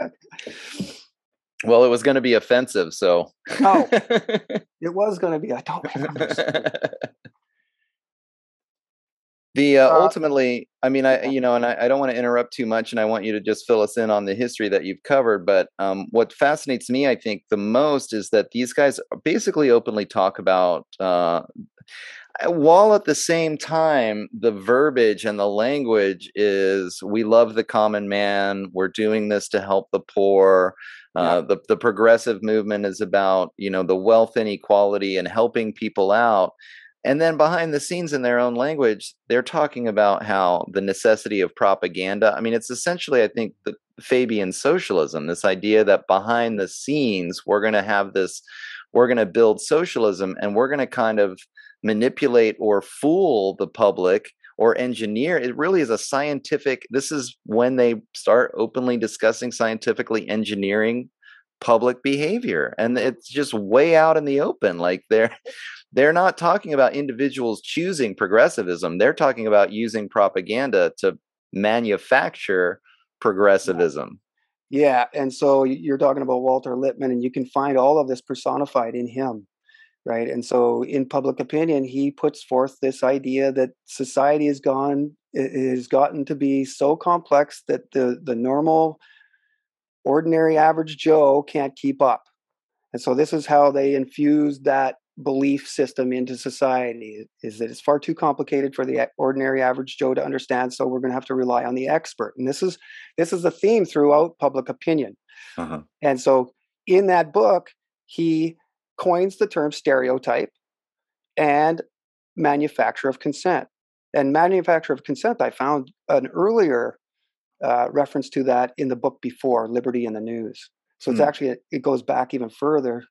[LAUGHS] Well, it was going to be offensive, so. oh, [LAUGHS] it was going to be. I don't remember. [LAUGHS] the uh, uh, ultimately, I mean, I you know, and I, I don't want to interrupt too much, and I want you to just fill us in on the history that you've covered. But um, what fascinates me, I think, the most is that these guys basically openly talk about. Uh, while at the same time the verbiage and the language is we love the common man we're doing this to help the poor uh, the the progressive movement is about you know the wealth inequality and helping people out. And then behind the scenes in their own language, they're talking about how the necessity of propaganda. I mean, it's essentially, I think, the Fabian socialism, this idea that behind the scenes, we're going to have this, we're going to build socialism and we're going to kind of manipulate or fool the public or engineer it really is a scientific this is when they start openly discussing scientifically engineering public behavior and it's just way out in the open like they're [LAUGHS] they're not talking about individuals choosing progressivism they're talking about using propaganda to manufacture progressivism. Yeah and so you're talking about walter lippmann and you can find all of this personified in him right? And so in public opinion he puts forth this idea that society has gone has gotten to be so complex that the the normal ordinary average joe can't keep up. And so this is how they infuse that belief system into society is that it's far too complicated for the ordinary average joe to understand so we're going to have to rely on the expert. And this is this is a theme throughout public opinion. Uh-huh. and so in that book he coins the term stereotype and manufacture of consent. And manufacture of consent, I found an earlier uh, reference to that in the book before, Liberty in the News. So it's mm. actually, it goes back even further.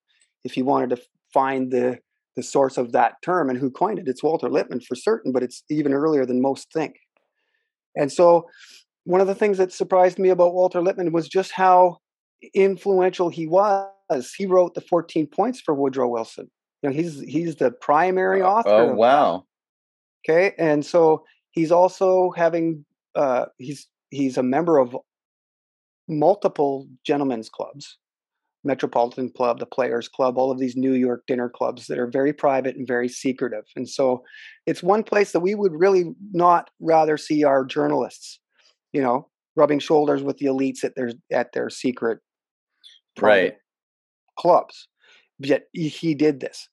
If you wanted to find the, the source of that term and who coined it, it's Walter Lippmann for certain, but it's even earlier than most think. And so one of the things that surprised me about Walter Lippmann was just how influential he was he wrote the 14 points for Woodrow Wilson. You know, he's he's the primary author. Oh wow. Okay, and so he's also having uh, he's he's a member of multiple gentlemen's clubs, Metropolitan Club, the Players Club, all of these New York dinner clubs that are very private and very secretive. And so it's one place that we would really not rather see our journalists, you know, rubbing shoulders with the elites at their at their secret right clubs. Yet he did this.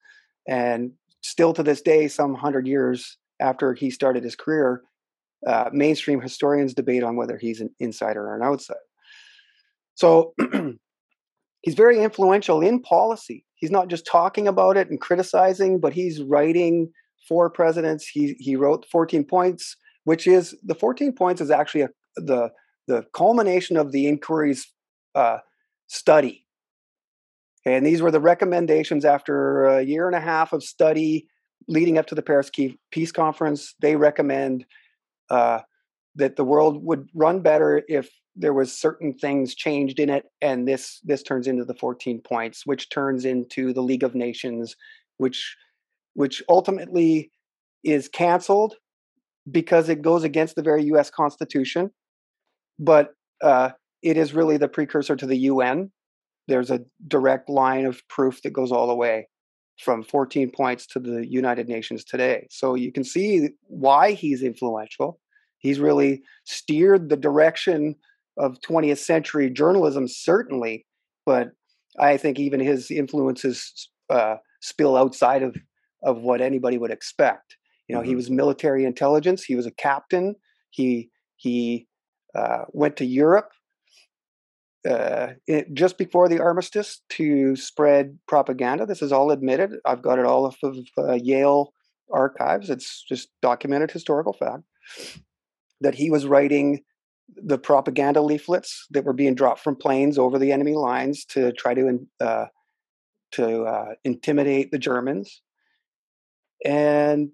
And still to this day, some hundred years after he started his career, uh, mainstream historians debate on whether he's an insider or an outsider. So [CLEARS THROAT] he's very influential in policy. He's not just talking about it and criticizing, but he's writing for presidents. He he wrote 14 points, which is the 14 points is actually a, the the culmination of the inquiry's uh, study and these were the recommendations after a year and a half of study leading up to the Paris Peace Conference. They recommend uh, that the world would run better if there was certain things changed in it, and this this turns into the 14 points, which turns into the League of Nations, which which ultimately is canceled because it goes against the very U.S. Constitution, but uh, it is really the precursor to the UN there's a direct line of proof that goes all the way. from 14 points to the United Nations today. So you can see why he's influential. He's really steered the direction of 20th century journalism, certainly, but I think even his influences uh, spill outside of, of what anybody would expect. You know, mm-hmm. he was military intelligence. He was a captain. He he uh, went to Europe uh, it, just before the armistice to spread propaganda. This is all admitted. I've got it all off of uh, Yale archives. It's just documented historical fact that he was writing the propaganda leaflets that were being dropped from planes over the enemy lines to try to uh, to uh, intimidate the Germans. And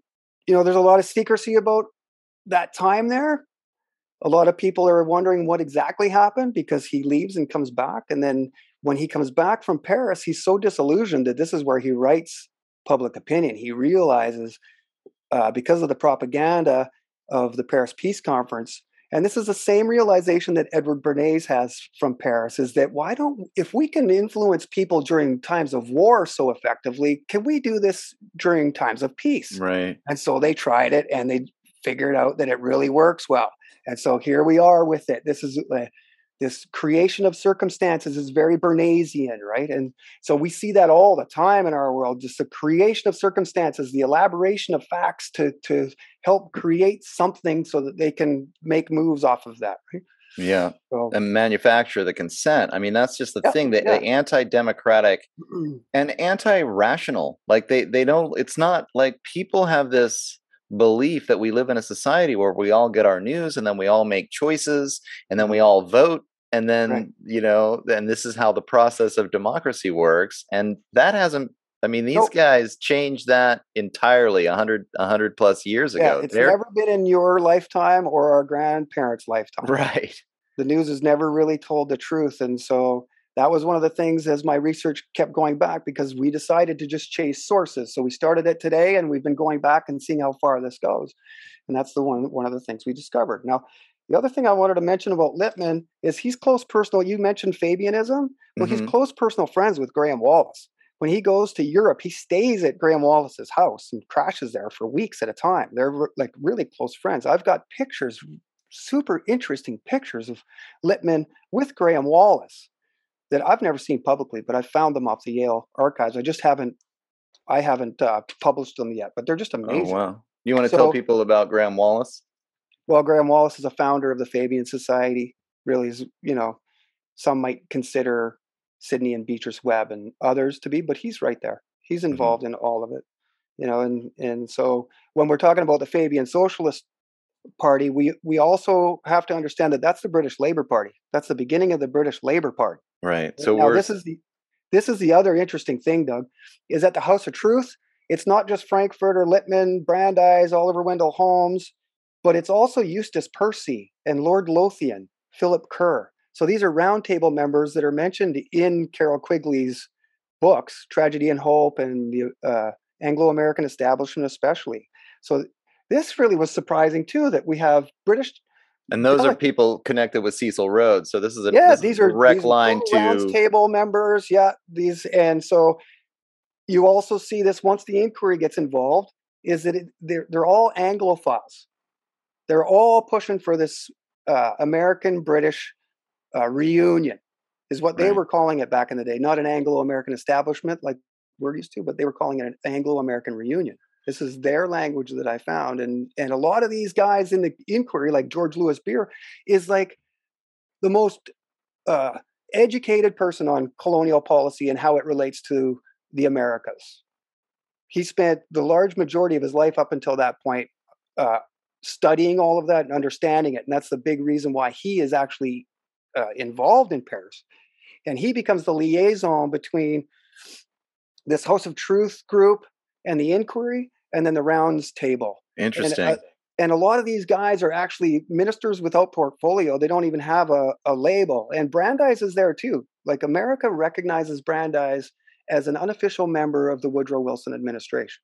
you know, there's a lot of secrecy about that time there. A lot of people are wondering what exactly happened because he leaves and comes back, and then when he comes back from Paris, he's so disillusioned that this is where he writes public opinion. He realizes uh, because of the propaganda of the Paris Peace Conference and this is the same realization that Edward Bernays has from Paris is that why don't, if we can influence people during times of war so effectively, can we do this during times of peace? Right. And so they tried it and they figured out that it really works well. And so here we are with it. This is uh, this creation of circumstances is very Bernaysian, right? And so we see that all the time in our world, just the creation of circumstances, the elaboration of facts to to help create something so that they can make moves off of that, right? Yeah. So, and manufacture the consent. I mean, that's just the yeah, thing that yeah. the anti-democratic and anti-rational. Like they they don't it's not like people have this belief that we live in a society where we all get our news and then we all make choices and then we all vote and then right. you know and this is how the process of democracy works and that hasn't i mean these nope. guys changed that entirely 100 100 plus years yeah, ago it's They're... never been in your lifetime or our grandparents lifetime [LAUGHS] right the news has never really told the truth and so that was one of the things as my research kept going back because we decided to just chase sources. So we started it today and we've been going back and seeing how far this goes. And that's the one one of the things we discovered. Now, the other thing I wanted to mention about Lippmann is he's close personal. You mentioned Fabianism. Well, mm-hmm. he's close personal friends with Graham Wallas When he goes to Europe, he stays at Graham Wallas's house and crashes there for weeks at a time. They're like really close friends. I've got pictures, super interesting pictures of Lippmann with Graham Wallas that I've never seen publicly, but I found them off the Yale archives. I just haven't, I haven't uh, published them yet, but they're just oh, amazing. Oh, wow! You want to so, tell people about Graham Wallas? Well, Graham Wallas is a founder of the Fabian Society. Really, is you know, some might consider Sidney and Beatrice Webb and others to be, but he's right there. He's mm-hmm. involved mm-hmm. in all of it, you know. And and so when we're talking about the Fabian Socialist Party, we we also have to understand that that's the British Labour Party. That's the beginning of the British Labour Party. Right. So now this is the this is the other interesting thing, Doug, is that the House of Truth. It's not just Frankfurter, Lippmann, Brandeis, Oliver Wendell Holmes, but it's also Eustace Percy and Lord Lothian, Philip Kerr. So these are roundtable members that are mentioned in Carroll Quigley's books, Tragedy and Hope, and the uh, Anglo-American Establishment, especially. So this really was surprising too that we have British and those are people connected with Cecil Rhodes. So this is a yeah. This these are direct these line to table members. Yeah, these and so you also see this once the inquiry gets involved. Is that it, they're they're all Anglophiles. They're all pushing for this uh, American British uh, reunion, is what they right. were calling it back in the day. Not an Anglo American establishment like we're used to, but they were calling it an Anglo American reunion. This is their language that I found. And and a lot of these guys in the inquiry, like George Louis Beer, is like the most uh, educated person on colonial policy and how it relates to the Americas. He spent the large majority of his life up until that point uh, studying all of that and understanding it. And that's the big reason why he is actually uh, involved in Paris. And he becomes the liaison between this House of Truth group and the inquiry and then the rounds table. Interesting. And, uh, and a lot of these guys are actually ministers without portfolio. They don't even have a, a label. And Brandeis is there too. Like America recognizes Brandeis as an unofficial member of the Woodrow Wilson administration.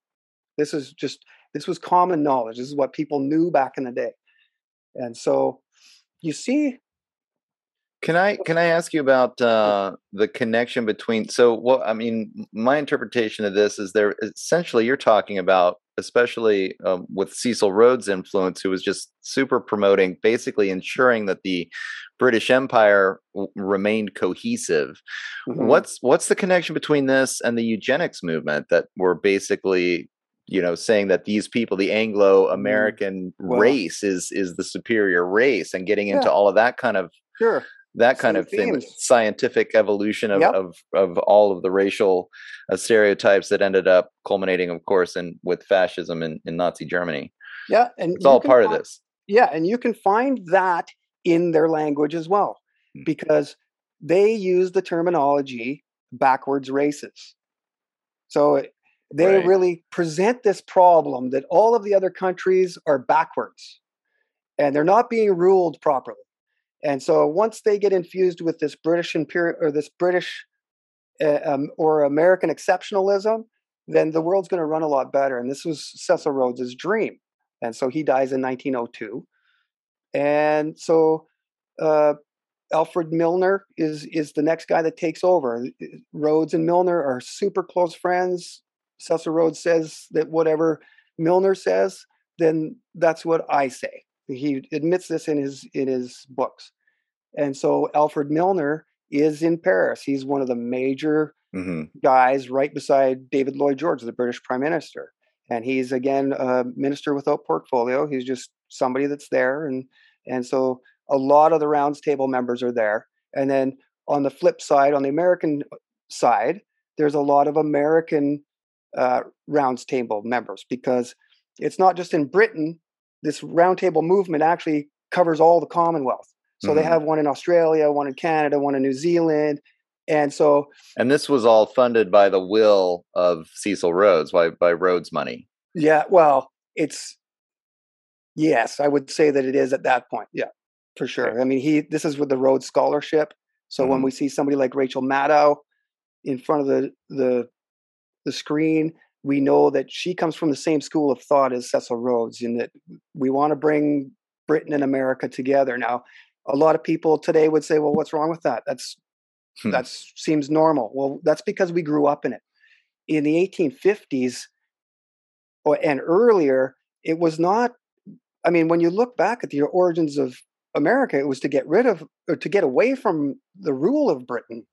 This is just this was common knowledge. This is what people knew back in the day. And so you see Can I can I ask you about uh, the connection between? So, what I mean, my interpretation of this is there essentially you're talking about, especially um, with Cecil Rhodes' influence, who was just super promoting, basically ensuring that the British Empire w- remained cohesive. Mm-hmm. What's what's the connection between this and the eugenics movement that were basically you know saying that these people the anglo-american mm. well, race is is the superior race and getting into yeah. all of that kind of sure that kind Same of thing scientific evolution of, yep. of of all of the racial uh, stereotypes that ended up culminating of course in with fascism in, in nazi germany yeah and it's all part find, of this yeah and you can find that in their language as well hmm. because they use the terminology backwards races so they right. really present this problem that all of the other countries are backwards and they're not being ruled properly and so once they get infused with this British imperial or this British uh, um, or American exceptionalism, then the world's going to run a lot better. And this was Cecil Rhodes' dream. And so he dies in 1902. And so uh, Alfred Milner is is the next guy that takes over. Rhodes and Milner are super close friends. Cecil Rhodes says that whatever Milner says, then that's what I say. He admits this in his in his books. And so Alfred Milner is in Paris. He's one of the major mm-hmm. guys right beside David Lloyd George, the British Prime Minister. And he's again a minister without portfolio. He's just somebody that's there. And and so a lot of the rounds table members are there. And then on the flip side, on the American side, there's a lot of American uh, rounds table members because it's not just in Britain this roundtable movement actually covers all the Commonwealth. So mm-hmm. they have one in Australia, one in Canada, one in New Zealand. And so And this was all funded by the will of Cecil Rhodes, by by Rhodes money. Yeah, well, it's yes, I would say that it is at that point. Yeah, for sure. Okay. I mean, he this is with the Rhodes scholarship. So mm-hmm. when we see somebody like Rachel Maddow in front of the the the screen, we know that she comes from the same school of thought as Cecil Rhodes in that we want to bring Britain and America together. Now, a lot of people today would say, "Well, what's wrong with that? That's hmm. that seems normal." Well, that's because we grew up in it. In the 1850s or, and earlier, it was not. I mean, when you look back at the origins of America, it was to get rid of or to get away from the rule of Britain.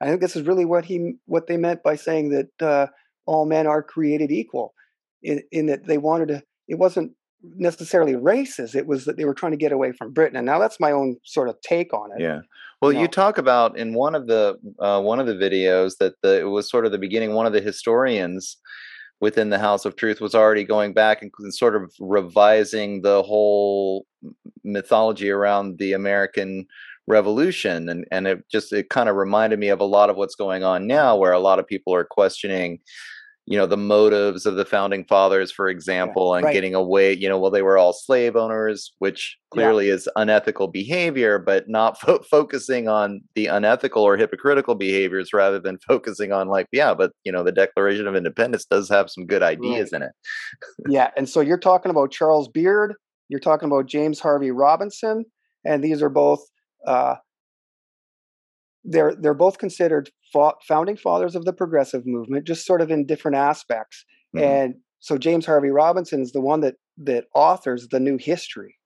I think this is really what he what they meant by saying that uh, all men are created equal in, in that they wanted to it wasn't necessarily racist it was that they were trying to get away from britain and now that's my own sort of take on it yeah well you, know? you talk about in one of the uh, one of the videos that the it was sort of the beginning one of the historians within the house of truth was already going back and sort of revising the whole mythology around the american revolution and and it just it kind of reminded me of a lot of what's going on now where a lot of people are questioning you know the motives of the founding fathers for example yeah, and right. getting away you know well they were all slave owners which clearly yeah. is unethical behavior but not [LAUGHS] fo- focusing on the unethical or hypocritical behaviors rather than focusing on like yeah but you know the declaration of independence does have some good ideas right. in it yeah and so you're talking about charles beard you're talking about james harvey robinson and these are both uh, they're they're both considered fa- founding fathers of the progressive movement, just sort of in different aspects. Mm-hmm. And so James Harvey Robinson is the one that that authors the new history.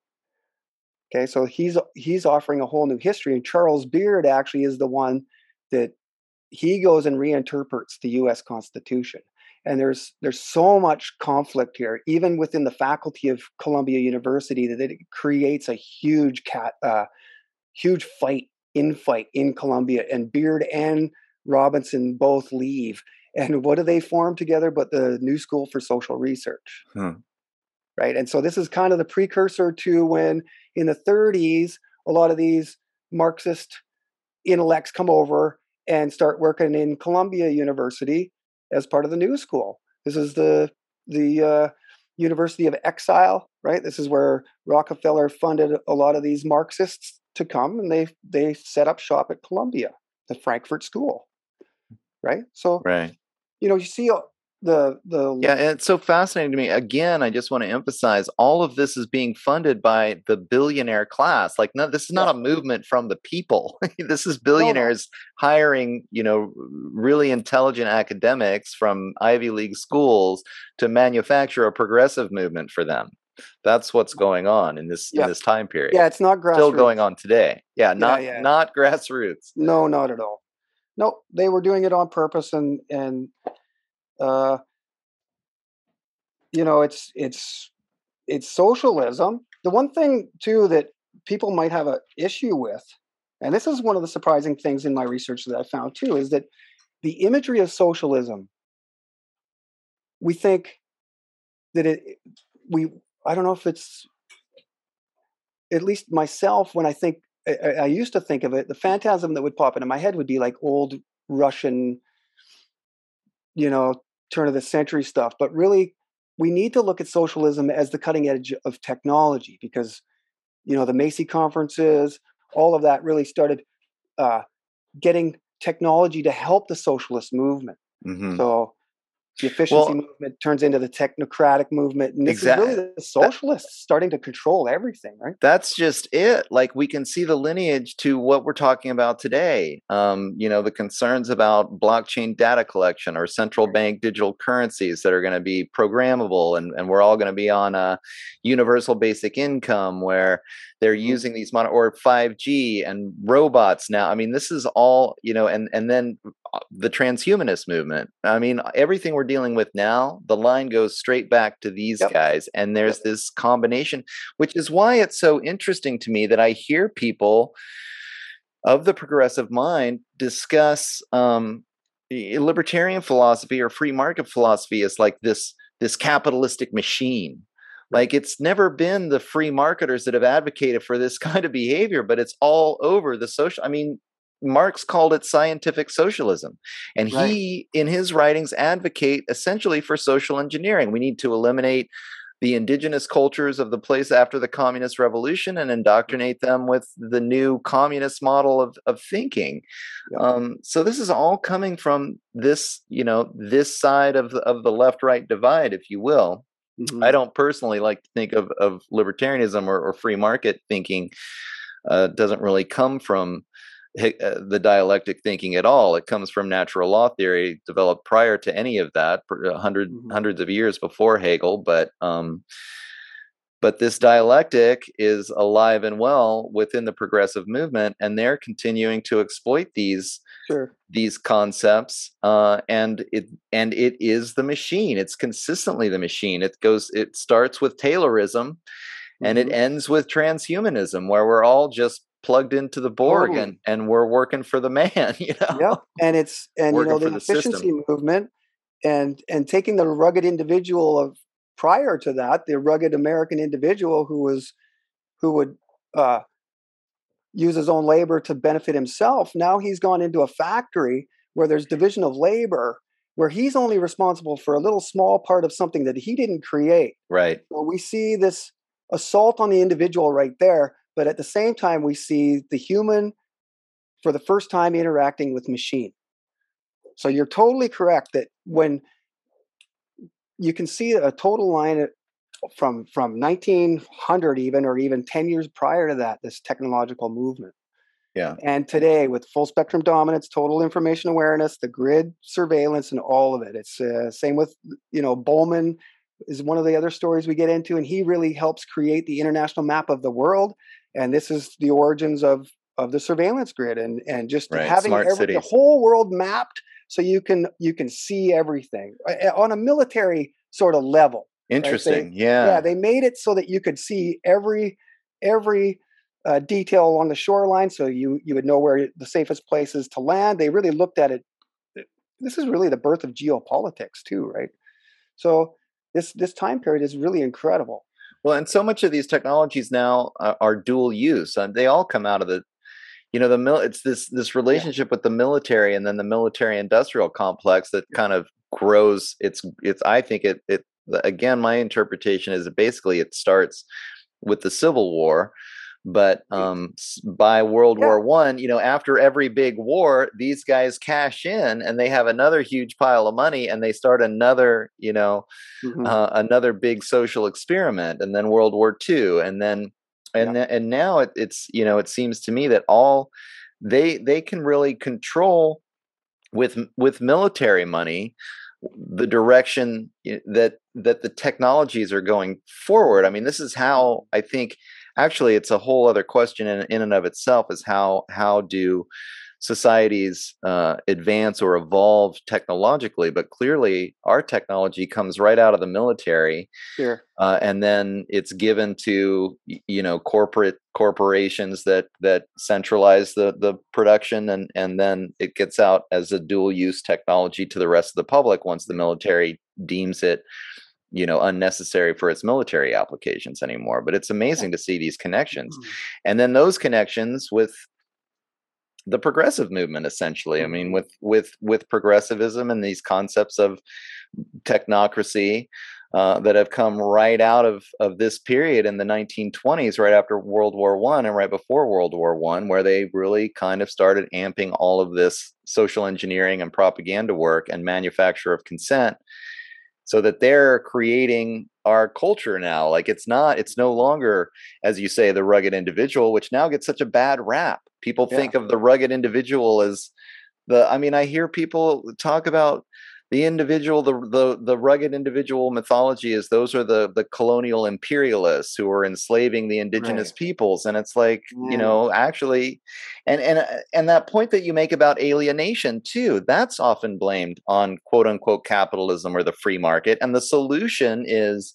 Okay, so he's he's offering a whole new history, and Charles Beard actually is the one that he goes and reinterprets the U.S. Constitution. And there's there's so much conflict here, even within the faculty of Columbia University, that it creates a huge cat, uh, huge fight infight in Columbia, and Beard and Robinson both leave. And what do they form together but the New School for Social Research? Hmm. Right. And so this is kind of the precursor to when in the 30s, a lot of these Marxist intellects come over and start working in Columbia University as part of the New School. This is the the uh, University of Exile, right? This is where Rockefeller funded a lot of these Marxists to come and they they set up shop at Columbia, the Frankfurt School. Right? So right. you know, you see the the yeah and it's so fascinating to me again i just want to emphasize all of this is being funded by the billionaire class like no this is not yeah. a movement from the people [LAUGHS] this is billionaires no, no. hiring you know really intelligent academics from ivy league schools to manufacture a progressive movement for them that's what's going on in this yeah. in this time period yeah it's not grassroots. still going on today yeah not yeah, not [LAUGHS] grassroots no not at all no they were doing it on purpose and and uh, you know, it's it's it's socialism. The one thing too that people might have an issue with, and this is one of the surprising things in my research that I found too, is that the imagery of socialism. We think that it we I don't know if it's at least myself when I think I, I, used to think of it, the phantasm that would pop into my head would be like old Russian, you know, turn of the century stuff. But really, we need to look at socialism as the cutting edge of technology because, you know, the Macy conferences, all of that really started uh, getting technology to help the socialist movement. Mm-hmm. So the efficiency well, movement turns into the technocratic movement and this exactly. is really the socialists that, starting to control everything right that's just it like we can see the lineage to what we're talking about today um, you know the concerns about blockchain data collection or central bank digital currencies that are going to be programmable and, and we're all going to be on a universal basic income where they're mm-hmm. using these mon- or 5g and robots now i mean this is all you know and and then the transhumanist movement i mean everything we're dealing with now the line goes straight back to these yep. guys and there's yep. this combination which is why it's so interesting to me that i hear people of the progressive mind discuss um, libertarian philosophy or free market philosophy as like this this capitalistic machine like it's never been the free marketers that have advocated for this [LAUGHS] kind of behavior, but it's all over the social. I mean, Marx called it scientific socialism. And right. he, in his writings, advocate essentially for social engineering. We need to eliminate the indigenous cultures of the place after the communist revolution and indoctrinate them with the new communist model of, of thinking. Yeah. Um, so this is all coming from this, you know, this side of the, of the left right divide, if you will. Mm-hmm. I don't personally like to think of, of libertarianism or, or free market thinking. Uh, doesn't really come from the dialectic thinking at all. It comes from natural law theory developed prior to any of that, 100, mm-hmm. hundreds of years before Hegel. But um, but this dialectic is alive and well within the progressive movement, and they're continuing to exploit these sure. these concepts. Uh, and it and it is the machine. It's consistently the machine. It goes. It starts with Taylorism, mm-hmm. and it mm-hmm. ends with transhumanism, where we're all just plugged into the Borg totally. and, and we're working for the [LAUGHS] man, you know. Yeah. And it's and working you know the, efficiency movement and and taking the rugged individual of prior to that, the rugged American individual who was who would uh, use his own labor to benefit himself. Now he's gone into a factory where there's division of labor, where he's only responsible for a little small part of something that he didn't create. Right. So we see this assault on the individual right there, but at the same time we see the human for the first time interacting with machine. So you're totally correct that when you can see a total line from from 1900 even or even 10 years prior to that this technological movement yeah and today with full spectrum dominance total information awareness the grid surveillance and all of it it's uh, same with you know bowman is one of the other stories we get into and he really helps create the international map of the world and this is the origins of of the surveillance grid and and just right. having every, the whole world mapped so you can you can see everything on a military sort of level interesting right? they, yeah yeah they made it so that you could see every every uh, detail along the shoreline so you you would know where the safest place is to land they really looked at it this is really the birth of geopolitics too right so this this time period is really incredible well and so much of these technologies now are, are dual use uh, they all come out of the you know the mil it's this this relationship with the military and then the military industrial complex that kind of grows it's it's i think it it again my interpretation is basically it starts with the civil war but um, by World yeah. War One, you know, after every big war, these guys cash in and they have another huge pile of money, and they start another, you know, mm-hmm. uh, another big social experiment, and then World War Two, and then and yeah. th- and now it, it's you know, it seems to me that all they they can really control with with military money the direction that that the technologies are going forward. I mean, this is how I think actually it's a whole other question in, in and of itself is how how do societies uh, advance or evolve technologically but clearly our technology comes right out of the military sure. uh, and then it's given to you know corporate corporations that that centralize the the production and and then it gets out as a dual use technology to the rest of the public once the military deems it you know unnecessary for its military applications anymore but it's amazing to see these connections mm-hmm. and then those connections with the progressive movement essentially i mean mm-hmm. with with with progressivism and these concepts of technocracy uh, that have come right out of of this period in the 1920s right after world war one and right before world war one where they really kind of started amping all of this social engineering and propaganda work and manufacture of consent so that they're creating our culture now like it's not it's no longer as you say the rugged individual which now gets such a bad rap people yeah. think of the rugged individual as the i mean i hear people talk about the individual the, the the rugged individual mythology is those are the the colonial imperialists who are enslaving the indigenous right. peoples and it's like mm. you know actually and and uh, and that point that you make about alienation too that's often blamed on quote unquote capitalism or the free market and the solution is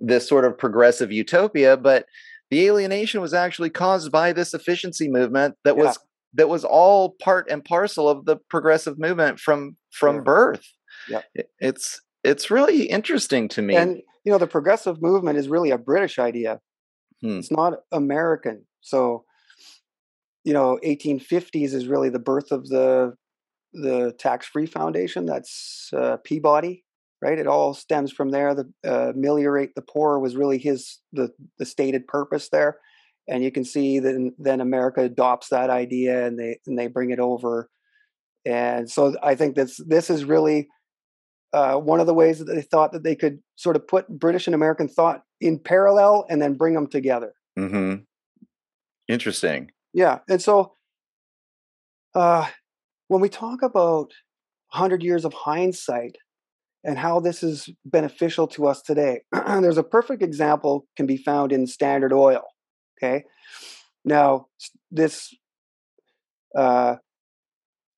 this sort of progressive utopia but the alienation was actually caused by this efficiency movement that yeah. was that was all part and parcel of the progressive movement from from yeah. birth yeah. It's it's really interesting to me. And you know, the progressive movement is really a British idea. Hmm. It's not American. So, you know, 1850s is really the birth of the the tax-free foundation. That's uh, Peabody, right? It all stems from there. The uh, ameliorate the poor was really his the the stated purpose there, and you can see that then America adopts that idea and they and they bring it over, and so I think this this is really uh, one of the ways that they thought that they could sort of put British and American thought in parallel and then bring them together. Mm-hmm. Interesting. Yeah, and so uh, when we talk about 100 years of hindsight and how this is beneficial to us today, [CLEARS THROAT] there's a perfect example can be found in Standard Oil. Okay, now this uh,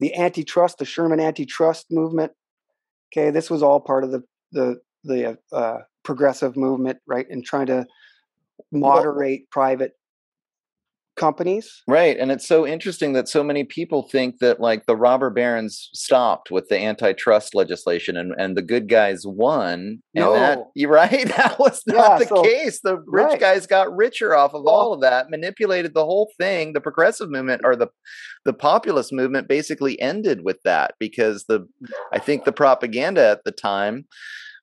the antitrust, the Sherman antitrust movement Okay, this was all part of the the the uh, progressive movement, right? And trying to moderate well, private companies. Right. And it's so interesting that so many people think that like the robber barons stopped with the antitrust legislation and, and the good guys won. And no. that [LAUGHS] you right? That was not yeah, the so, case. The rich right. guys got richer off of well, all of that, manipulated the whole thing. The progressive movement or the the populist movement basically ended with that because the I think the propaganda at the time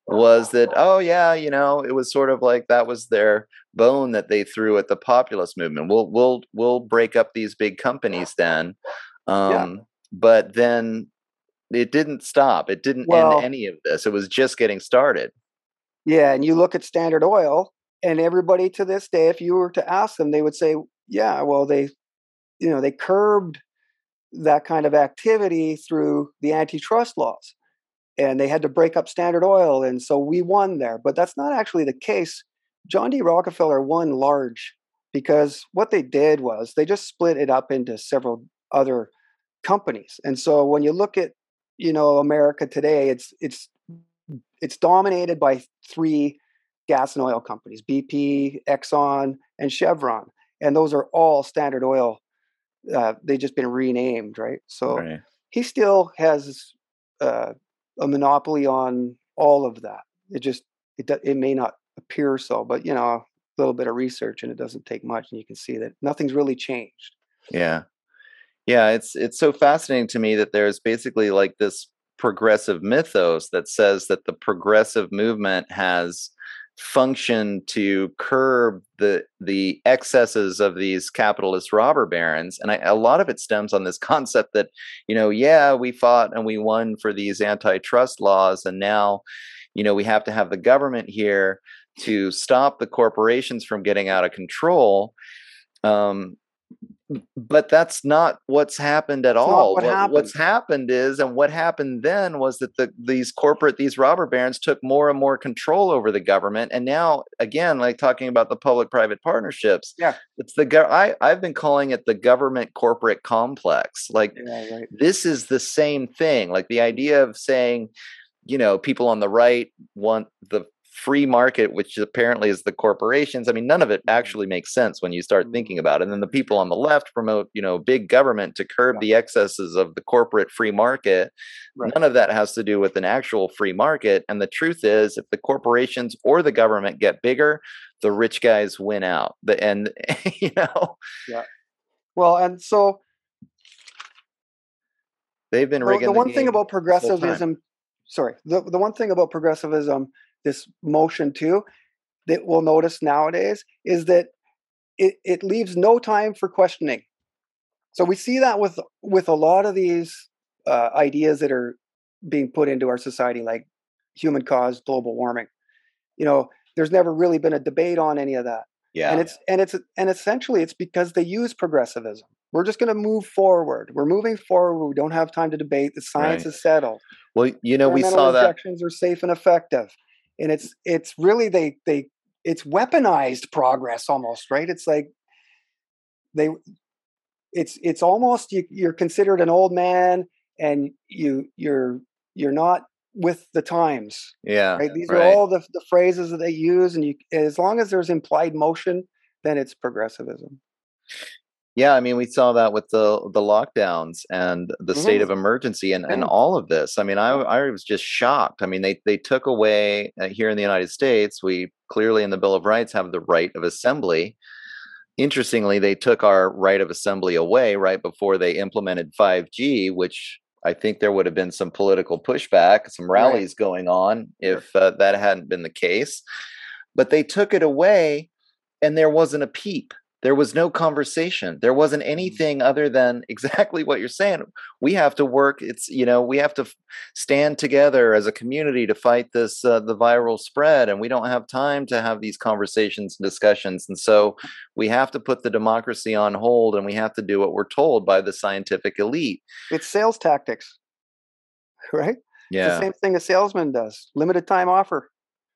was that oh yeah you know it was sort of like that was their bone that they threw at the populist movement we'll we'll we'll break up these big companies then um yeah. but then it didn't stop it didn't well, end any of this it was just getting started yeah and you look at standard oil and everybody to this day if you were to ask them they would say yeah well they you know they curbed that kind of activity through the antitrust laws and they had to break up Standard Oil, and so we won there. But that's not actually the case. John D. Rockefeller won large because what they did was they just split it up into several other companies. And so when you look at you know America today, it's it's it's dominated by three gas and oil companies: BP, Exxon, and Chevron. And those are all Standard Oil. Uh, they've just been renamed, right? So right. he still has uh, a monopoly on all of that. It just it it may not appear so, but you know, a little bit of research and it doesn't take much, and you can see that nothing's really changed. Yeah, yeah, it's it's so fascinating to me that there's basically like this progressive mythos that says that the progressive movement has function to curb the the excesses of these capitalist robber barons and I, a lot of it stems on this [LAUGHS] concept that you know yeah we fought and we won for these antitrust laws and now you know we have to have the government here to stop the corporations from getting out of control um, but that's not what's happened at It's all. what happened. What's happened is, and what happened then was that the these corporate these robber barons took more and more control over the government, and now again, like talking about the public-private partnerships, Yeah. it's the I I've been calling it the government corporate complex. Like Yeah, right. this is the same thing. Like the idea of saying, you know, people on the right want the free market, which apparently is the corporations. I mean, none of it Mhm. actually makes sense when you start Mhm. thinking about it. And then the people on the left promote, you know, big government to curb the excesses of the corporate free market. Right. None of that has to do with an actual free market. And the truth is, if the corporations or the government get bigger, the rich guys win out. The and [LAUGHS] you know Yeah. Well, and so they've been the, rigging the one thing game about this whole time. progressivism, sorry, the, the one thing about progressivism, this motion too, that we'll notice nowadays is that it, it leaves no time for questioning. So we see that with with a lot of these uh, ideas that are being put into our society, like human caused global warming. You know, there's never really been a debate on any of that Yeah. and it's and it's and essentially it's because they use progressivism we're just going to move forward we're moving forward we don't have time to debate the science Right. is settled well, you know, we saw that injections are safe and effective and it's it's really they they it's weaponized progress almost right it's like they it's it's almost you, you're considered an old man and you you're you're not with the times yeah. right these right. are all the, the phrases that they use and you as long as there's implied motion then it's progressivism Yeah, I mean, we saw that with the the lockdowns and the state Mhm. of emergency and, and all of this. I mean, I I was just shocked. I mean, they they took away uh, here in the United States. We clearly in the Bill of Rights have the right of assembly. Interestingly, they took our right of assembly away right before they implemented 5G, which I think there would have been some political pushback, some Right. rallies going on if uh, that hadn't been the case. But they took it away and there wasn't a peep. There was no conversation. There wasn't anything other than exactly what you're saying. We have to work. It's you know we have to stand together as a community to fight this uh, the viral spread, and we don't have time to have these conversations and discussions. And so we have to put the democracy on hold, and we have to do what we're told by the scientific elite. it's sales tactics [LAUGHS] right it's the Yeah, same thing a salesman does limited time offer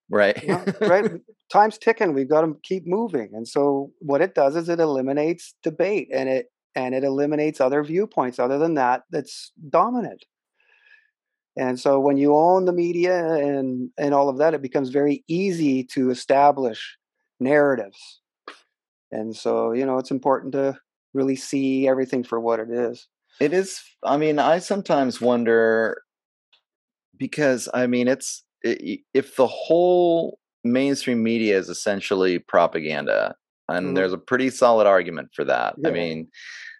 right. you [LAUGHS] know, right. Time's ticking. We've got to keep moving. And so what it does is it eliminates debate and it and it eliminates other viewpoints other than that that's dominant. And so when you own the media and and all of that it becomes very easy to establish narratives. And so you know it's important to really see everything for what it is. It is. I mean, I sometimes wonder because I mean, it's if the whole mainstream media is essentially propaganda, and Mhm. there's a pretty solid argument for that. I mean,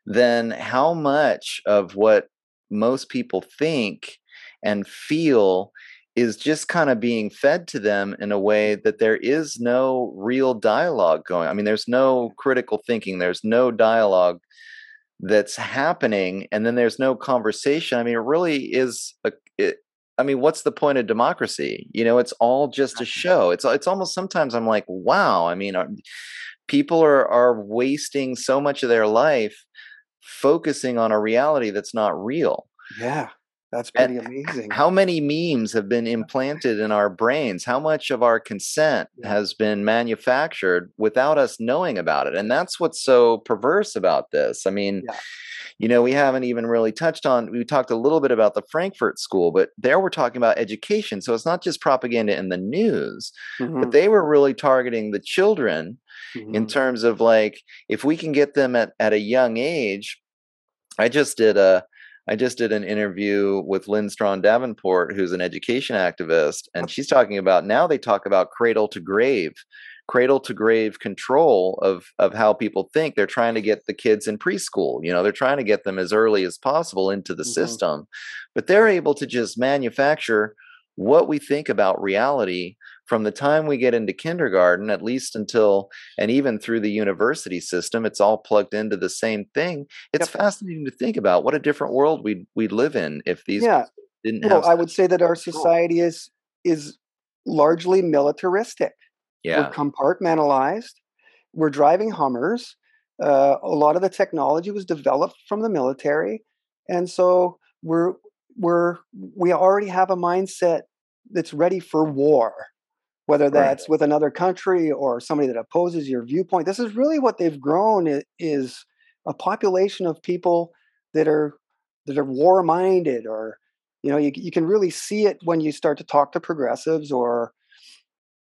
then how much of what most people think and feel is just kind of being fed to them in a way that there is no real dialogue going. I mean, there's no critical thinking, there's no dialogue that's happening and then there's no conversation i mean it really is a it, i mean what's the point of democracy? You know it's all just a show. It's it's almost sometimes i'm like wow. I mean are, people are are wasting so much of their life focusing on a reality that's not real. Yeah that's And pretty amazing. how many memes have been implanted in our brains? How much of our consent has been manufactured without us knowing about it? And that's what's so perverse about this. I mean Yeah. you know we haven't even really touched on we talked a little bit about the frankfurt school but there we're talking about education. So it's not just propaganda in the news Mhm, but they were really targeting the children in mhm. terms of like if we can get them at, at a young age i just did a i just did an interview with lynn strawn davenport who's an education activist and she's talking about now they talk about cradle to grave cradle to grave control of of how people think they're trying to get the kids in preschool you know they're trying to get them as early as possible into the Mhm. system but they're able to just manufacture what we think about reality from the time we get into kindergarten, at least until, and even through the university system, it's all plugged into the same thing. It's yep. fascinating to think about what a different world we'd, we'd live in if these yeah. didn't well, I would say that our society is, is largely militaristic. Yeah. We're compartmentalized. We're driving Hummers. Uh, a lot of the technology was developed from the military. And so we're, we're, we already have a mindset that's ready for war whether that's right. with another country or somebody that opposes your viewpoint. This is really what they've grown is a population of people that are that are war minded or you know you, you can really see it when you start to talk to progressives or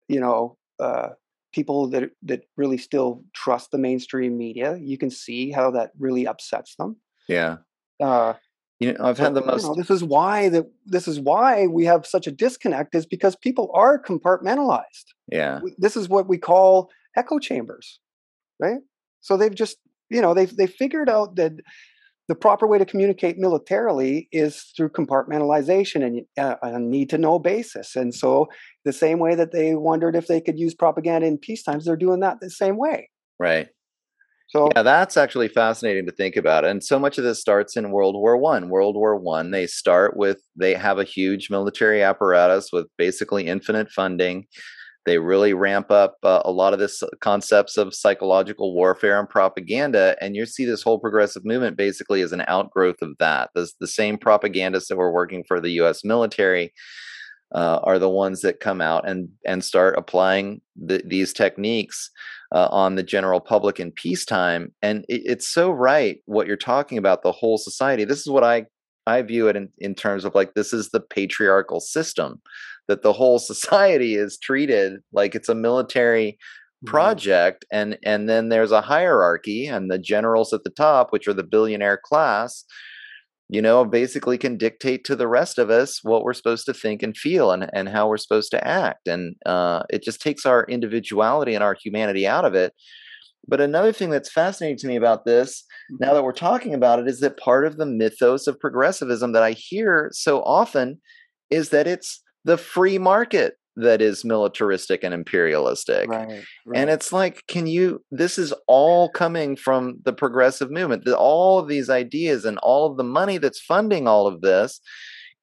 you know uh, people that that really still trust the mainstream media you can see how that really upsets them yeah uh, you know, I've had the most. You know, this is why that this is why we have such a disconnect is because people are compartmentalized. Yeah. This is what we call echo chambers, right? So they've just, you know, they've they figured out that the proper way to communicate militarily is through compartmentalization and uh, a need to know basis. And so the same way that they wondered if they could use propaganda in peace times, they're doing that the same way. Right. So yeah, that's actually fascinating to think about. And so much of this starts in World War One. World War One, they start with they have a huge military apparatus with basically infinite funding. They really ramp up uh, a lot of this concepts of psychological warfare and propaganda, and you see this whole progressive movement basically as an outgrowth of that. The, the same propagandists that were working for the U.S. military uh, are the ones that come out and and start applying the, these techniques uh, on the general public in peacetime. And it, it's so right what you're talking about the whole society. This is what I I view it in, in terms of like this is the patriarchal system that the whole [LAUGHS] society is treated like it's a military mm-hmm. project and and then there's a hierarchy and the generals at the top which are the billionaire class you know, basically can dictate to the rest of us what we're supposed to think and feel and, and how we're supposed to act. And uh, it just takes our individuality and our humanity out of it. But another thing that's fascinating to me about this, now that we're talking about it, is that part of the mythos of progressivism that I hear so often is that it's the free market that is militaristic and imperialistic. Right, right. And it's like, can you, this is all coming from the progressive movement. The, all of these ideas and all of the money that's funding all of this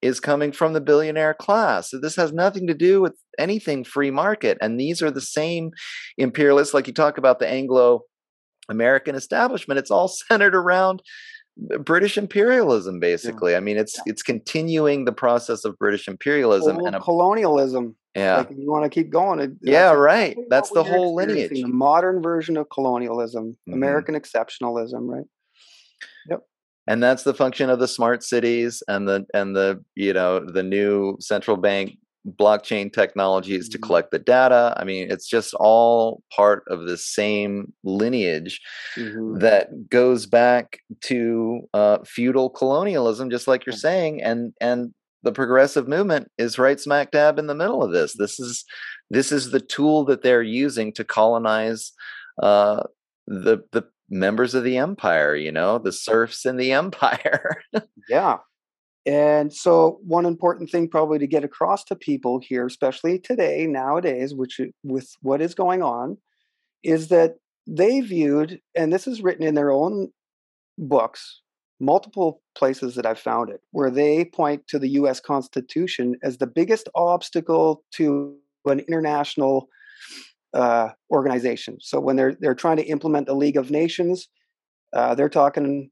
is coming from the billionaire class. So this has nothing to do with anything free market. And these are the same imperialists, like you talk about the Anglo American establishment. It's all [LAUGHS] centered around British imperialism, basically. Yeah. I mean, it's yeah. it's continuing the process of British imperialism and a, colonialism. Yeah, like you want to keep going. It, yeah, right. That's the whole lineage. The modern version of colonialism, mm-hmm. American exceptionalism, right? Yep. And that's the function of the smart cities and the and the you know the new central bank blockchain technologies to mm-hmm. collect the data. I mean, it's just all part of the same lineage mm-hmm. that goes back to uh, feudal colonialism, just like you're saying, and and the progressive movement is right smack dab in the middle of this. This is this is the tool that they're using to colonize uh, the the members of the empire. You know, the serfs in the [LAUGHS] empire. yeah, and so, one important thing probably to get across to people here, especially today, nowadays, which with what is going on, is that they viewed, and this is written in their own books, multiple places that I've found it, where they point to the US Constitution as the biggest obstacle to an international uh, organization. So when they're they're trying to implement the League of Nations, uh, they're talking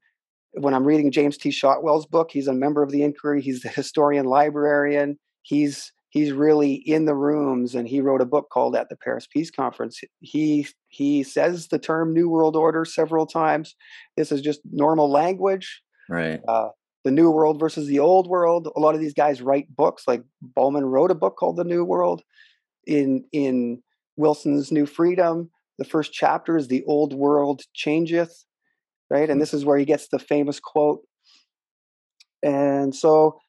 when I'm reading James T. Shotwell's book, he's a member of the inquiry. He's the historian librarian. He's he's really in the rooms, and he wrote a book called "At the Paris Peace Conference." He he says the term New World Order several times. This is just normal language. Right. Uh, the New World versus the Old World. A lot of these guys write books. Like Bowman wrote a book called The New World. In in Wilson's New Freedom, the first chapter is "The Old World Changeth." Right? And mm. this is where he gets the famous quote. And so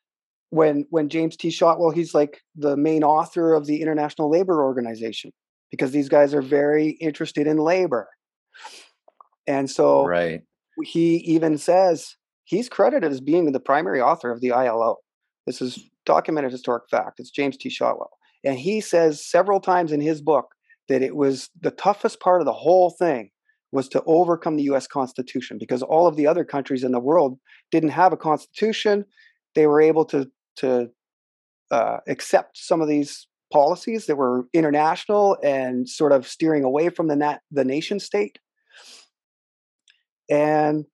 when when James T. Shotwell, he's like the main author of the International Labor Organization because these guys are very interested in labor. And so right. he even says he's credited as being the primary author of the ILO. This is documented historic fact. It's James T. Shotwell. And he says several times in his book that it was the toughest part of the whole thing was to overcome the US Constitution because all of the other countries in the world didn't have a constitution. They were able to, to uh, accept some of these policies that were international and sort of steering away from the, nat- the nation state. And,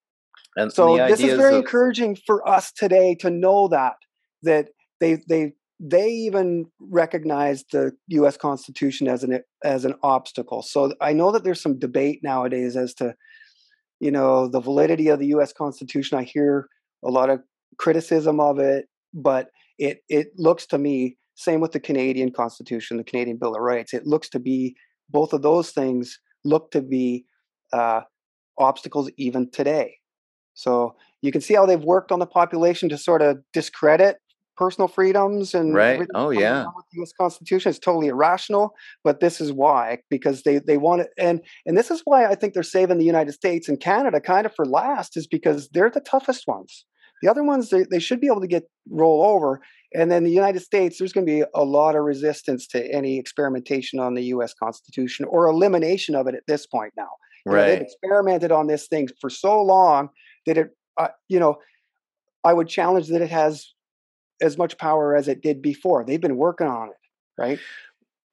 and so this is very of... encouraging for us today to know that that they they they even recognize the U.S. Constitution as an as an obstacle. So I know that there's some debate nowadays as to, you know, the validity of the U.S. Constitution. I hear a lot of criticism of it, but it it looks to me same with the Canadian Constitution, the Canadian Bill of Rights. It looks to be both of those things look to be uh, obstacles even today. So you can see how they've worked on the population to sort of discredit personal freedoms and right. Oh yeah. The U.S. Constitution is totally irrational, but this is why because they they want it, and and this is why I think they're saving the United States and Canada kind of for last is because they're the toughest ones. The other ones they, they should be able to get roll over, and then the United States there's going to be a lot of resistance to any experimentation on the U.S. Constitution or elimination of it at this point now. You right. Know, they've experimented on this thing for so long that it, uh, you know, I would challenge that it has as much power as it did before. They've been working on it, right?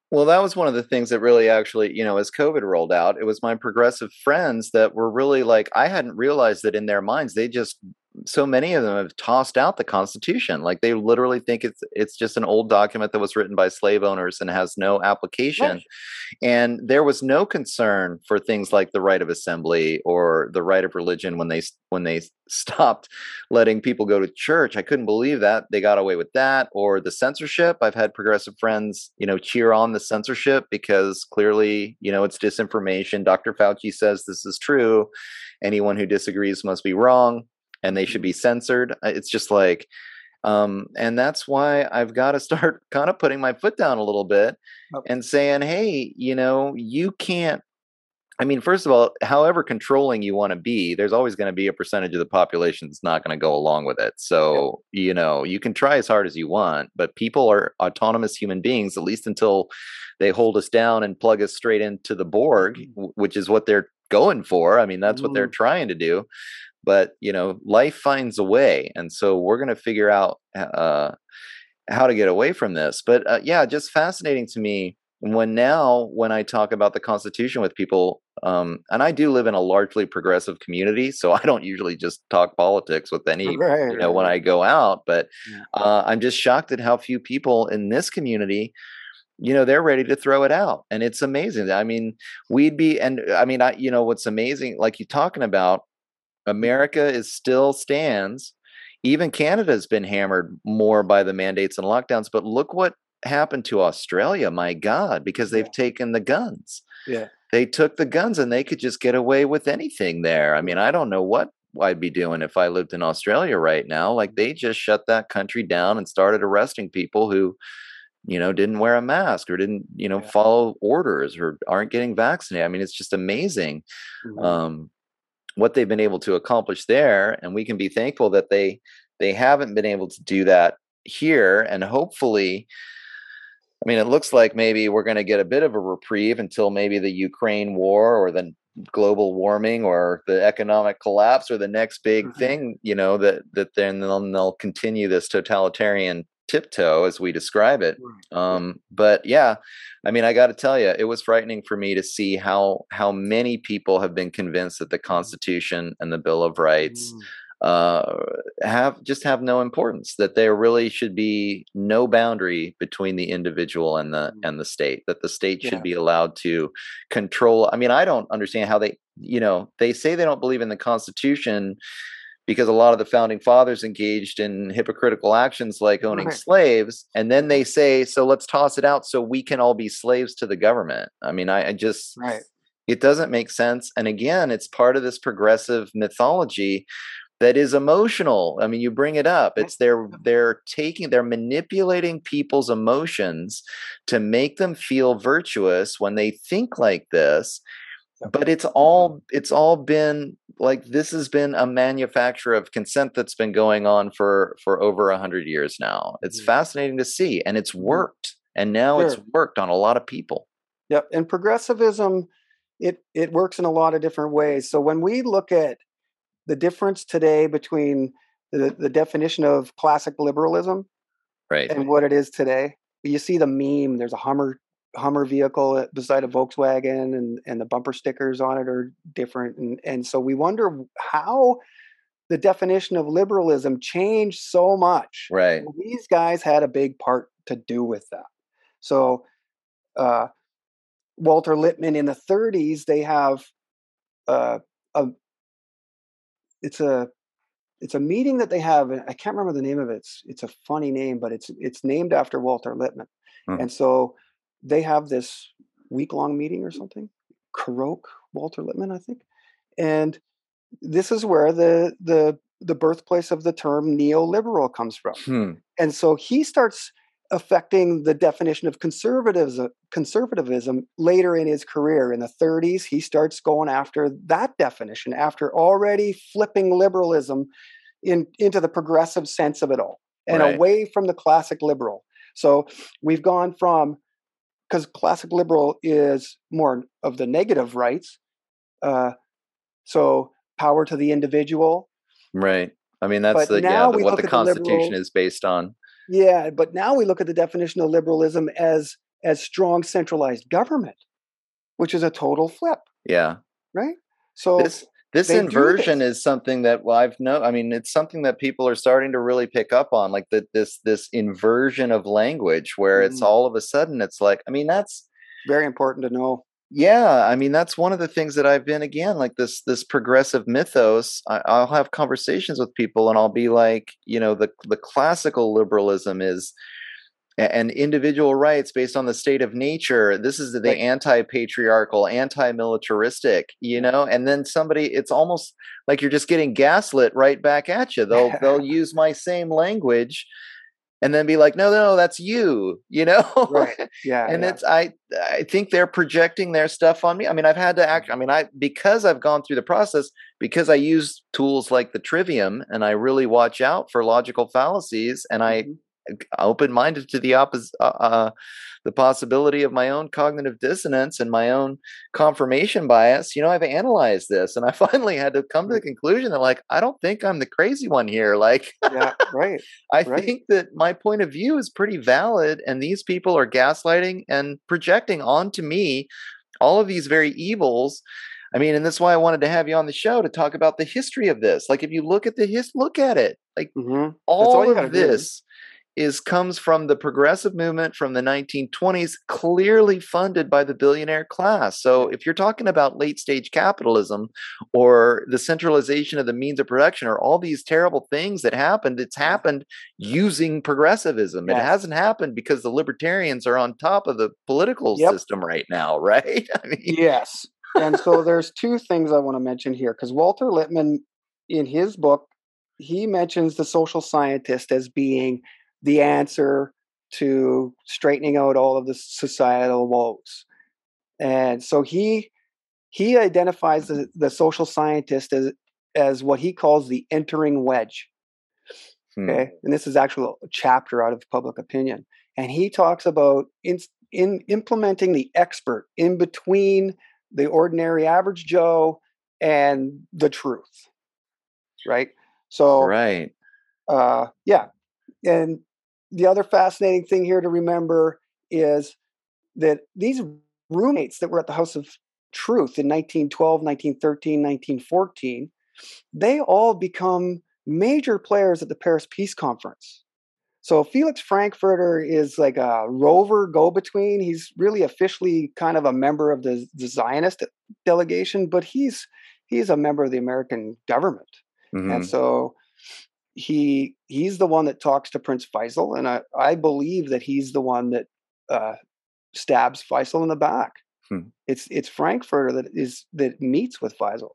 Well, that was one of the things that really actually, you know, as COVID rolled out, it was my progressive friends that were really like, I hadn't realized that in their minds, they just so many of them have tossed out the Constitution. Like they literally think it's it's just an old document that was written by slave owners and has no application. Right. And there was no concern for things like the right of assembly or the right of religion when they when they [LAUGHS] stopped letting people go to church. I couldn't believe that they got away with that. Or the censorship. I've had progressive friends, you know, cheer on the censorship because clearly, you know, it's disinformation. Dr. Fauci says this is true. Anyone who disagrees must be wrong and they should be censored. It's just like, um, and that's why I've got to [LAUGHS] start kind of putting my foot down a little bit okay. and saying, hey, you know, you can't. I mean, first of all, however controlling you want to be, there's always going to be a percentage of the population that's not going to go along with it. So, yeah. you know, you can try as hard as you want, but people are autonomous human beings, at least until they hold us down and plug us straight into the Borg, mm-hmm. which is what they're going for. I mean, that's mm. what they're mm-hmm. trying to do but you know life finds a way and so we're going to figure out uh, how to get away from this but uh, yeah just fascinating to me when now when i talk about the constitution with people um, and i do live in a largely progressive community so i don't usually just talk politics with [LAUGHS] any right, you know right. when i go out but uh, i'm just shocked at how few people in this community you know they're ready to throw it out and it's amazing i mean we'd be and i mean i you know what's amazing like you talking about America is still stands. Even Canada has been hammered more by the mandates and lockdowns. But look what happened to Australia, my God, because they've yeah. taken the guns. Yeah. They took the guns and they could just get away with anything there. I mean, I don't know what I'd be doing if I lived in Australia right now. Like they just shut that country down and started arresting people who, you know, didn't wear a mask or didn't, you know, yeah. follow orders or aren't getting vaccinated. I mean, it's just amazing. Mm-hmm. Um, what they've been able to accomplish there and we can be thankful that they they haven't been able to do that here and hopefully i mean it looks like maybe we're going to get a bit of a reprieve until maybe the ukraine war or the global warming or the economic collapse or the next big mm-hmm. thing you know that that then they'll, they'll continue this totalitarian tiptoe as we describe it um, but yeah i mean i got to tell you it was frightening for me to see how how many people have been convinced that the mm-hmm. constitution and the bill of rights mm. uh, have just have no importance that there really should be no boundary between the individual and the mm. and the state that the state should yeah. be allowed to control i mean i don't understand how they you know they say they don't believe in the constitution because a lot of the founding fathers engaged in hypocritical actions like owning right. slaves and then they say so let's toss it out so we can all be slaves to the government i mean i, I just right. it doesn't make sense and again it's part of this progressive mythology that is emotional i mean you bring it up it's they're they're taking they're manipulating people's emotions to make them feel virtuous when they think like this but it's all it's all been like this has been a manufacture of consent that's been going on for for over a hundred years now it's mm-hmm. fascinating to see and it's mm-hmm. worked and now Sure. it's worked on a lot of people. Yep. And progressivism, it it works in a lot of different ways. So when we look at the difference today between the, the definition of classic liberalism Right. and what it is today, you see the meme. There's a Hummer Hummer vehicle beside a Volkswagen, and and the bumper stickers on it are different. And and so we wonder how the definition of liberalism changed so much. Right. These guys had a big part to do with that. So, uh, Walter Lippmann in the 30s, they have uh, a it's a it's a meeting that they have. and I can't remember the name of it. It's it's a funny name, but it's it's named after Walter Lippmann. Mhm. And so they have this week long meeting or something. Colloque Walter Lippmann, I think, and this is where the the the birthplace of the term neoliberal comes from Hmm. and so he starts affecting the definition of conservatism conservatism later in his career in the 30s he starts going after that definition after already flipping liberalism in, into the progressive sense of it all and Right. away from the classic liberal so we've gone from because classic liberal is more of the negative rights uh, so power to the individual Right. I mean, that's the yeah the, what the at the Constitution liberal- is based on. Yeah, but now we look at the definition of liberalism as as strong centralized government, which is a total flip, Yeah. right? So This this they inversion this. is something that well, I've no. I mean, it's something that people are starting to really pick up on, like that this this inversion of language, where it's Mhm. all of a sudden it's like. I mean, that's very important to know. yeah i mean that's one of the things that i've been again like this this progressive mythos I, i'll have conversations with people and i'll be like you know the the classical liberalism is and individual rights based on the state of nature this is the Right. anti-patriarchal anti-militaristic you know and then somebody it's almost like you're just getting gaslit right back at you they'll they'll [LAUGHS] use my same language and then be like no no that's you [LAUGHS] you know Right. Yeah. and yeah. it's i i think they're projecting their stuff on me i mean i've had to mm-hmm. act i mean i because i've gone through the process because i use tools like the trivium and i really watch out for logical fallacies and i mm-hmm. Mhm. open-minded to the opposite uh, uh, the possibility of my own cognitive dissonance and my own confirmation bias you know i've analyzed this and i [LAUGHS] finally had to come to the conclusion that like i don't think i'm the crazy one here like yeah. Right. [LAUGHS] I Right. think that my point of view is pretty valid, and these people are gaslighting and projecting onto me all of these very evils. I mean, and that's why I wanted to have you on the show to talk about the history of this. Like, if you look at the his, look at it. Like, mm-hmm. all, all of this is comes from the progressive movement from the 1920s, clearly funded by the billionaire class. So, if you're talking about late stage capitalism or the centralization of the means of production or all these terrible things that happened, it's happened using progressivism. It hasn't happened because the libertarians are on top of the political Yep. system right now, [LAUGHS] right? I mean, Yes. and so there's two things I want to mention here because Walter Lippmann, in his book, he mentions the social scientist as being the answer to straightening out all of the societal woes. And so he he identifies the, the social scientist as as what he calls the entering wedge. hmm, Okay. And this is actually a chapter out of public opinion. And he talks about in, in implementing the expert in between the ordinary average Joe and the truth. Right. So, right. uh, yeah. And the other fascinating thing here to remember is that these roommates that were at the House of Truth in 1912, 1913, 1914, they all become major players at the Paris Peace Conference. So Felix Frankfurter is like a rover go-between. He's really officially kind of a member of the, the Zionist delegation, but he's he's a member of the American government. Mhm. And so he he's the one that talks to Prince Faisal, and I, I believe that he's the one that uh, stabs Faisal in the back. Hmm. It's it's Frankfurter that is that meets with Faisal.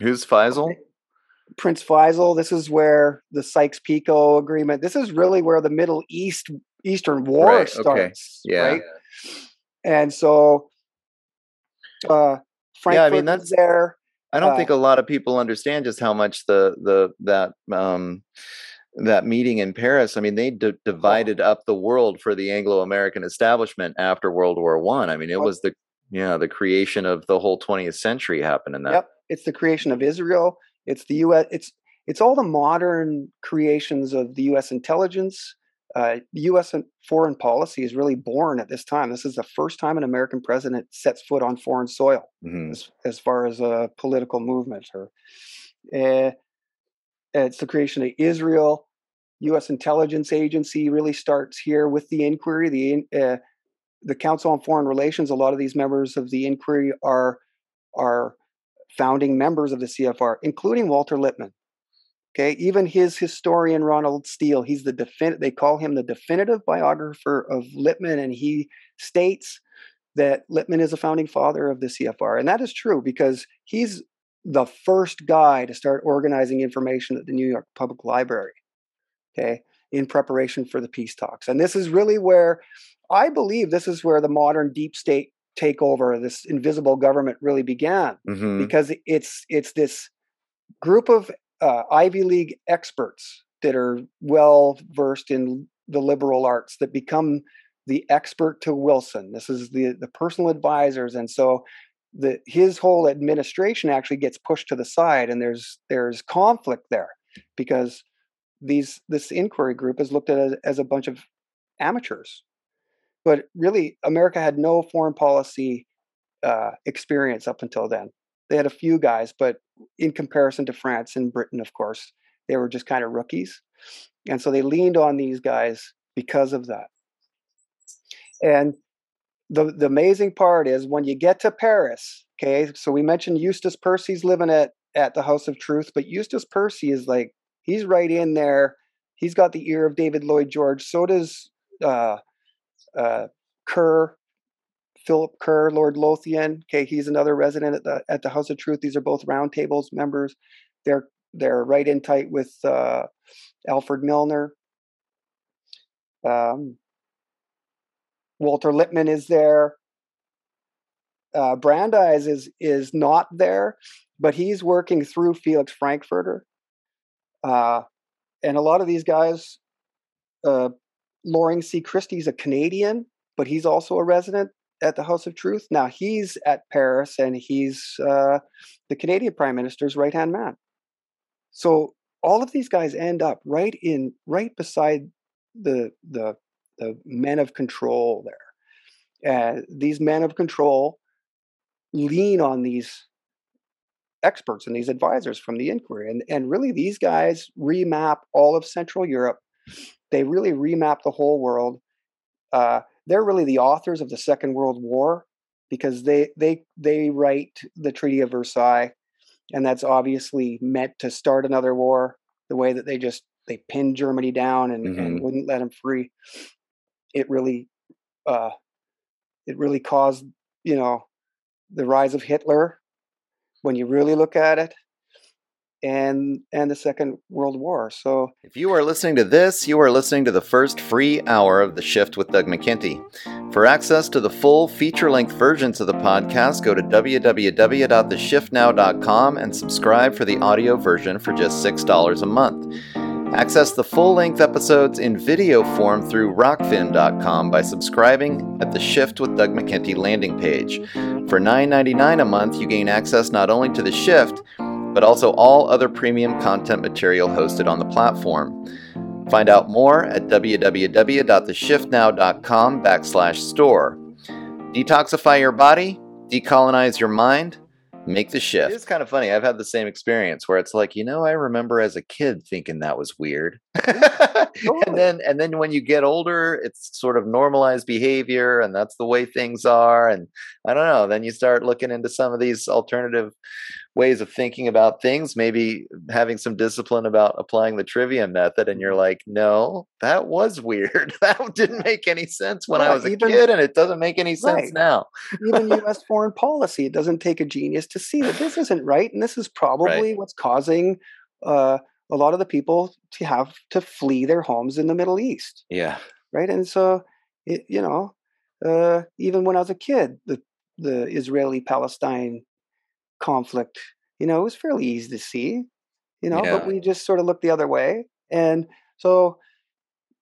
Who's Faisal? Prince Faisal. This is where the Sykes-Picot agreement. This is really where the Middle East Eastern War Right, okay, starts. yeah. Right. And so, uh, Frankfurt Yeah, I mean, is that's- there. I don't Uh, think a lot of people understand just how much the the that um that meeting in Paris, I mean, they d- divided up the world for the Anglo-American establishment after World War One. I. I mean, it was the yeah the creation of the whole 20th century happened in that. Yep, it's the creation of Israel. It's the U.S. It's it's all the modern creations of the U.S. intelligence. Uh, U.S. foreign policy is really born at this time. This is the first time an American president sets foot on foreign soil, mm-hmm. as, as, far as a political movement. Or, uh, it's the creation of Israel. U.S. intelligence agency really starts here with the inquiry. The uh, the Council on Foreign Relations. A lot of these members of the inquiry are are founding members of the CFR, including Walter Lippmann. Okay, even his historian Ronald Steel, he's the defin- they call him the definitive biographer of Lippmann, and he states that Lippmann is a founding father of the CFR, and that is true because he's the first guy to start organizing information at the New York Public Library. Okay, in preparation for the peace talks, and this is really where I believe this is where the modern deep state takeover, this invisible government, really began, mm-hmm. because it's it's this group of uh, Ivy League experts that are well versed in the liberal arts that become the expert to Wilson. This is the the personal advisors, and so the his whole administration actually gets pushed to the side, and there's there's conflict there because these this inquiry group is looked at as, as a bunch of amateurs. But really, America had no foreign policy uh, experience up until then. They had a few guys, but in comparison to France and Britain, of course, they were just kind of rookies. And so they leaned on these guys because of that. And the, the amazing part is when you get to Paris, okay, so we mentioned Eustace Percy's living at, at the House of Truth, but Eustace Percy is like, he's right in there. He's got the ear of David Lloyd George. So does uh, uh, Kerr, Philip Kerr, Lord Lothian. Okay, he's another resident at the at the House of Truth. These are both roundtables members. They're they're right in tight with uh, Alfred Milner. Um, Walter Lippmann is there. Uh, Brandeis is is not there, but he's working through Felix Frankfurter. Uh, and a lot of these guys, uh, Loring C. Christie's a Canadian, but he's also a resident at the House of Truth. Now he's at Paris and he's uh, the Canadian Prime Minister's right hand man. So all of these guys end up right in right beside the the the men of control there. Uh, these men of control lean on these experts and these advisors from the inquiry, and and really these guys remap all of Central Europe. They really remap the whole world. Uh, they're really the authors of the Second World War because they they they write the Treaty of Versailles, and that's obviously meant to start another war. The way that they just they pinned Germany down and, mm-hmm. and wouldn't let them free, it really, uh, it really caused you know the rise of Hitler. When you really look at it, and and the Second World War. So, if you are listening to this, you are listening to the first free hour of the Shift with Doug McKenty. For access to the full feature-length versions of the podcast, go to www.theshiftnow.com and subscribe for the audio version for just six dollars a month. Access the full length episodes in video form through rokfin.com by subscribing at the Shift with Doug McKenty landing page. For $9.99 a month, you gain access not only to the Shift, but also all other premium content material hosted on the platform. Find out more at www.theshiftnow.com backslash store. Detoxify your body, decolonize your mind, make the shift. It's kind of funny. I've had the same experience where it's like, you know, I remember as a kid thinking that was weird. [LAUGHS] and then and then when you get older, it's sort of normalized behavior and that's the way things are and I don't know, then you start looking into some of these alternative ways of thinking about things, maybe having some discipline about applying the trivium method. And you're like, no, that was weird. [LAUGHS] that didn't make any sense when I was a even, kid, and it doesn't make any sense right. now. even [LAUGHS] U.S. foreign policy, it doesn't take a genius to see that this isn't right. And this is probably right. what's causing uh, a lot of the people to have to flee their homes in the Middle East. Yeah. Right. And so, it, you know, uh, even when I was a kid, the the Israeli Palestine conflict, you know, it was fairly easy to see, you know, yeah. but we just sort of looked the other way. And so,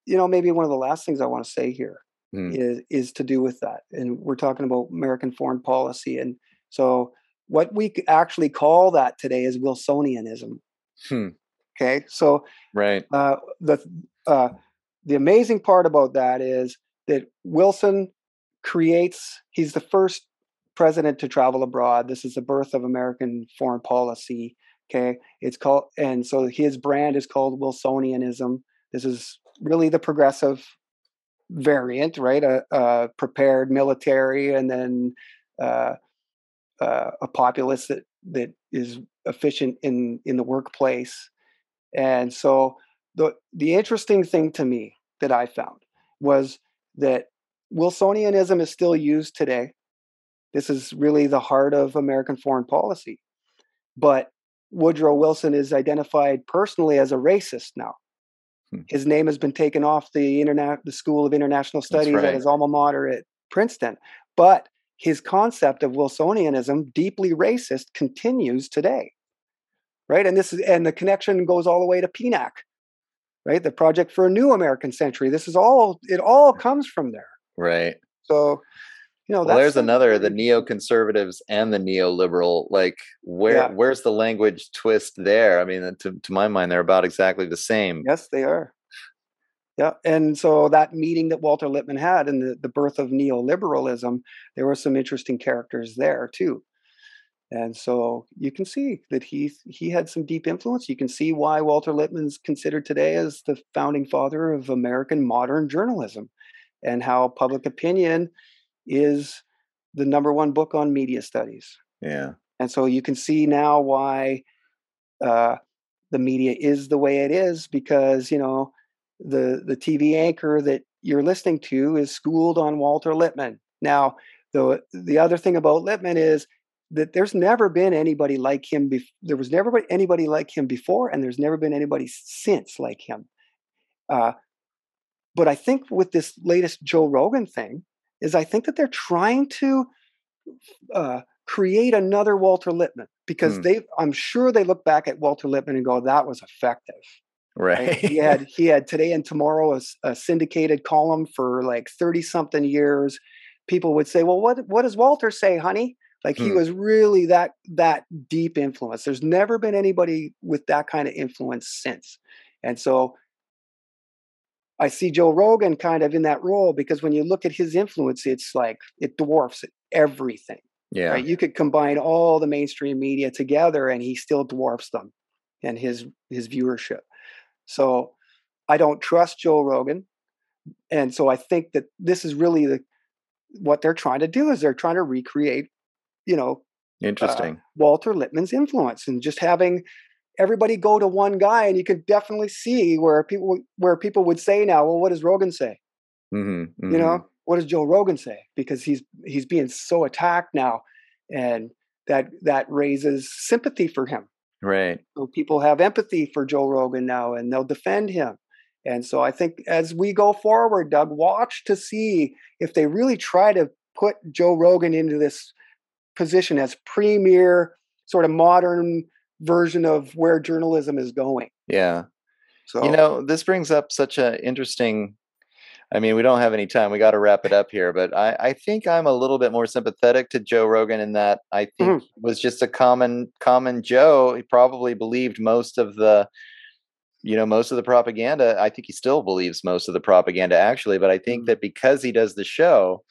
you know, maybe one of the last things I want to say here Hmm. is is to do with that. And we're talking about American foreign policy. And so what we actually call that today is Wilsonianism. Hmm. Okay. So Right. uh, the uh, the amazing part about that is that Wilson creates. He's the first president to travel abroad. This is the birth of American foreign policy. Okay, it's called, and so his brand is called Wilsonianism. This is really the progressive variant, right? A, a prepared military, and then uh, uh, a populace that that is efficient in in the workplace. And so the the interesting thing to me that I found was that Wilsonianism is still used today. This is really the heart of American foreign policy. But Woodrow Wilson is identified personally as a racist now. Hmm. His name has been taken off the internet, the School of International Studies right. at his alma mater at Princeton. But his concept of Wilsonianism, deeply racist, continues today. Right. And this is and the connection goes all the way to PNAC, right? The Project for a New American Century. This is all it all comes from there. Right. So, you know, Well, there's something another the neoconservatives and the neoliberal. Like, where Yeah. where's the language twist there? I mean, to to my mind, they're about exactly the same. Yes, they are. Yeah. And so that meeting that Walter Lippmann had and the, the birth of neoliberalism, there were some interesting characters there too. And so you can see that he he had some deep influence. You can see why Walter Lippmann's considered today as the founding father of American modern journalism and how public opinion is the number one book on media studies. Yeah. And so you can see now why uh, the media is the way it is because you know the the TV anchor that you're listening to is schooled on Walter Lippmann. Now, the the other thing about Lippmann is that there's never been anybody like him. Bef- there was never anybody like him before, and there's never been anybody since like him. Uh, but I think with this latest Joe Rogan thing, is I think that they're trying to uh, create another Walter Lippmann because Hmm. they, I'm sure they look back at Walter Lippmann and go, "That was effective." Right. Right? he had he had today and tomorrow a syndicated column for like 30 something years people would say well what what does walter say honey like he Hmm. was really that that deep influence there's never been anybody with that kind of influence since and so i see joe rogan kind of in that role because when you look at his influence it's like it dwarfs everything yeah. right you could combine all the mainstream media together and he still dwarfs them and his his viewership so i don't trust joe rogan and so i think that this is really the what they're trying to do is they're trying to recreate you know uh, Interesting. walter lippmann's influence and just having everybody go to one guy and you can definitely see where people where people would say now well what does rogan say? Hmm you know what does joe rogan say? Because he's he's being so attacked now and that that raises sympathy for him. Right. so people have empathy for joe rogan now and they'll defend him. And so i think as we go forward doug watch to see if they really try to put joe rogan into this position as premier sort of modern version of where journalism is going Yeah. so You know, this brings up such an interesting. I mean, we don't have any time. We got to wrap it up here, but I, I think I'm a little bit more sympathetic to Joe Rogan in that I think he was just a common common Joe. He probably believed most of the, you know, most of the propaganda. I think he still believes most of the propaganda actually, but I think Mm. that because he does the show,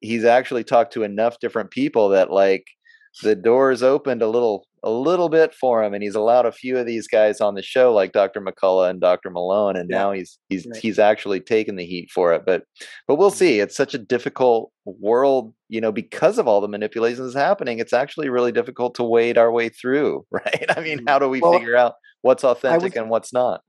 he's actually talked to enough different people that like the doors opened a little a little bit for him and he's allowed a few of these guys on the show like Dr. McCullough and Dr. Malone and Yeah. now he's he's Right. he's actually taken the heat for it but but we'll Mhm. see it's such a difficult world you know because of all the manipulations happening it's actually really difficult to wade our way through [LAUGHS] right i mean how do we Well, figure out what's authentic would- and what's not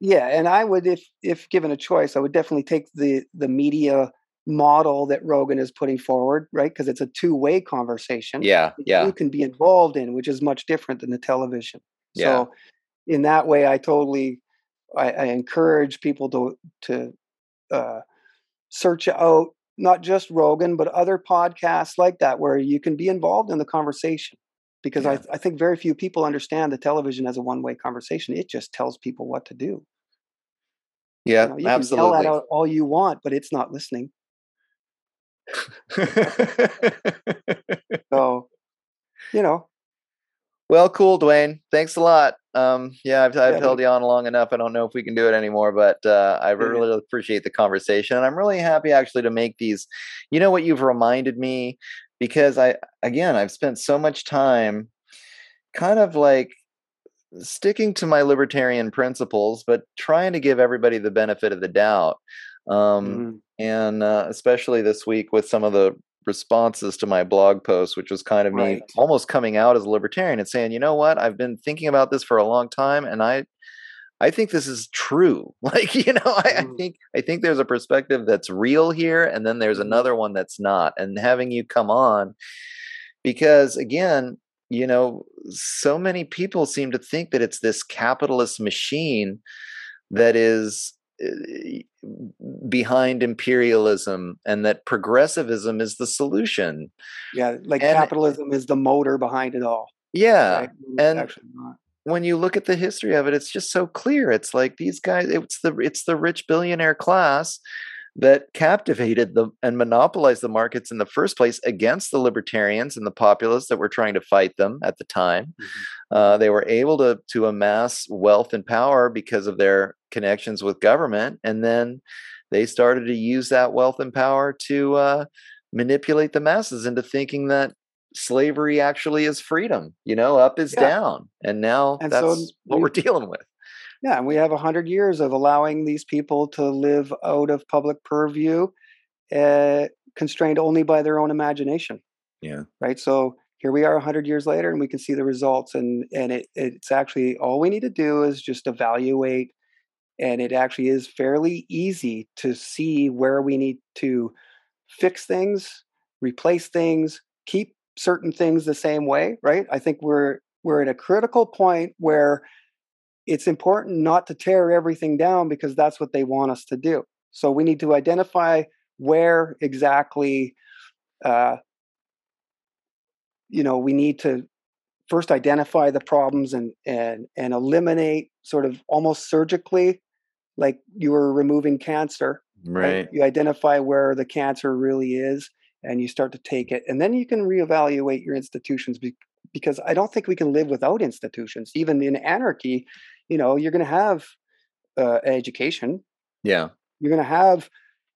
Yeah, and I would, if if given a choice, I would definitely take the the media model that Rogan is putting forward, right? Because it's a two way conversation. yeah yeah you can be involved in, which is much different than the television. Yeah. So, in that way, I totally I, I encourage people to to uh, search out not just Rogan but other podcasts like that where you can be involved in the conversation. Because Yeah. I, I think very few people understand the television as a one way conversation. It just tells people what to do. Yeah, You, know, you absolutely. can yell at it all you want, but it's not listening. [LAUGHS] So, you know, well, cool, Duane. Thanks a lot. Um, yeah, I've, I've Yeah, held you on long enough. I don't know if we can do it anymore, but uh, I Yeah. really appreciate the conversation, and I'm really happy actually to make these. You know what you've reminded me because I again I've spent so much time, kind of like sticking to my libertarian principles, but trying to give everybody the benefit of the doubt. Um, mhm, and uh, especially this week with some of the responses to my blog post, which was kind of me almost coming out as a libertarian and saying, you know what, I've been thinking about this for a long time, and I, I think this is true. [LAUGHS] Like, you know, I, I Mhm. think I think there's a perspective that's real here, and then there's Mhm. another one that's not. And having you come on, because again, you know, so many people seem to think that it's this capitalist machine that is behind imperialism and that progressivism is the solution. yeah, like And capitalism is the motor behind it all, yeah, right? And when you look at the history of it, it's just so clear. It's like these guys, it's the it's the rich billionaire class that captivated the and monopolized the markets in the first place against the libertarians and the populists that were trying to fight them at the time. Mhm. Uh, they were able to to amass wealth and power because of their connections with government, and then they started to use that wealth and power to uh, manipulate the masses into thinking that slavery actually is freedom. You know, up is Yeah. down, and now And that's so what we- we're [LAUGHS] dealing with. Yeah, and we have a hundred years of allowing these people to live out of public purview, uh, constrained only by their own imagination. Yeah. Right. So here we are a hundred years later, and we can see the results. And and it, it's actually all we need to do is just evaluate, and it actually is fairly easy to see where we need to fix things, replace things, keep certain things the same way. Right. I think we're we're at a critical point where it's important not to tear everything down because that's what they want us to do. So we need to identify where exactly, uh, you know, we need to first identify the problems and and and eliminate sort of almost surgically, like you were removing cancer. Right. You identify where the cancer really is, and you start to take it, and then you can reevaluate your institutions. Be- because I don't think we can live without institutions. Even in anarchy, you know, you're going to have uh, education, Yeah. you're going to have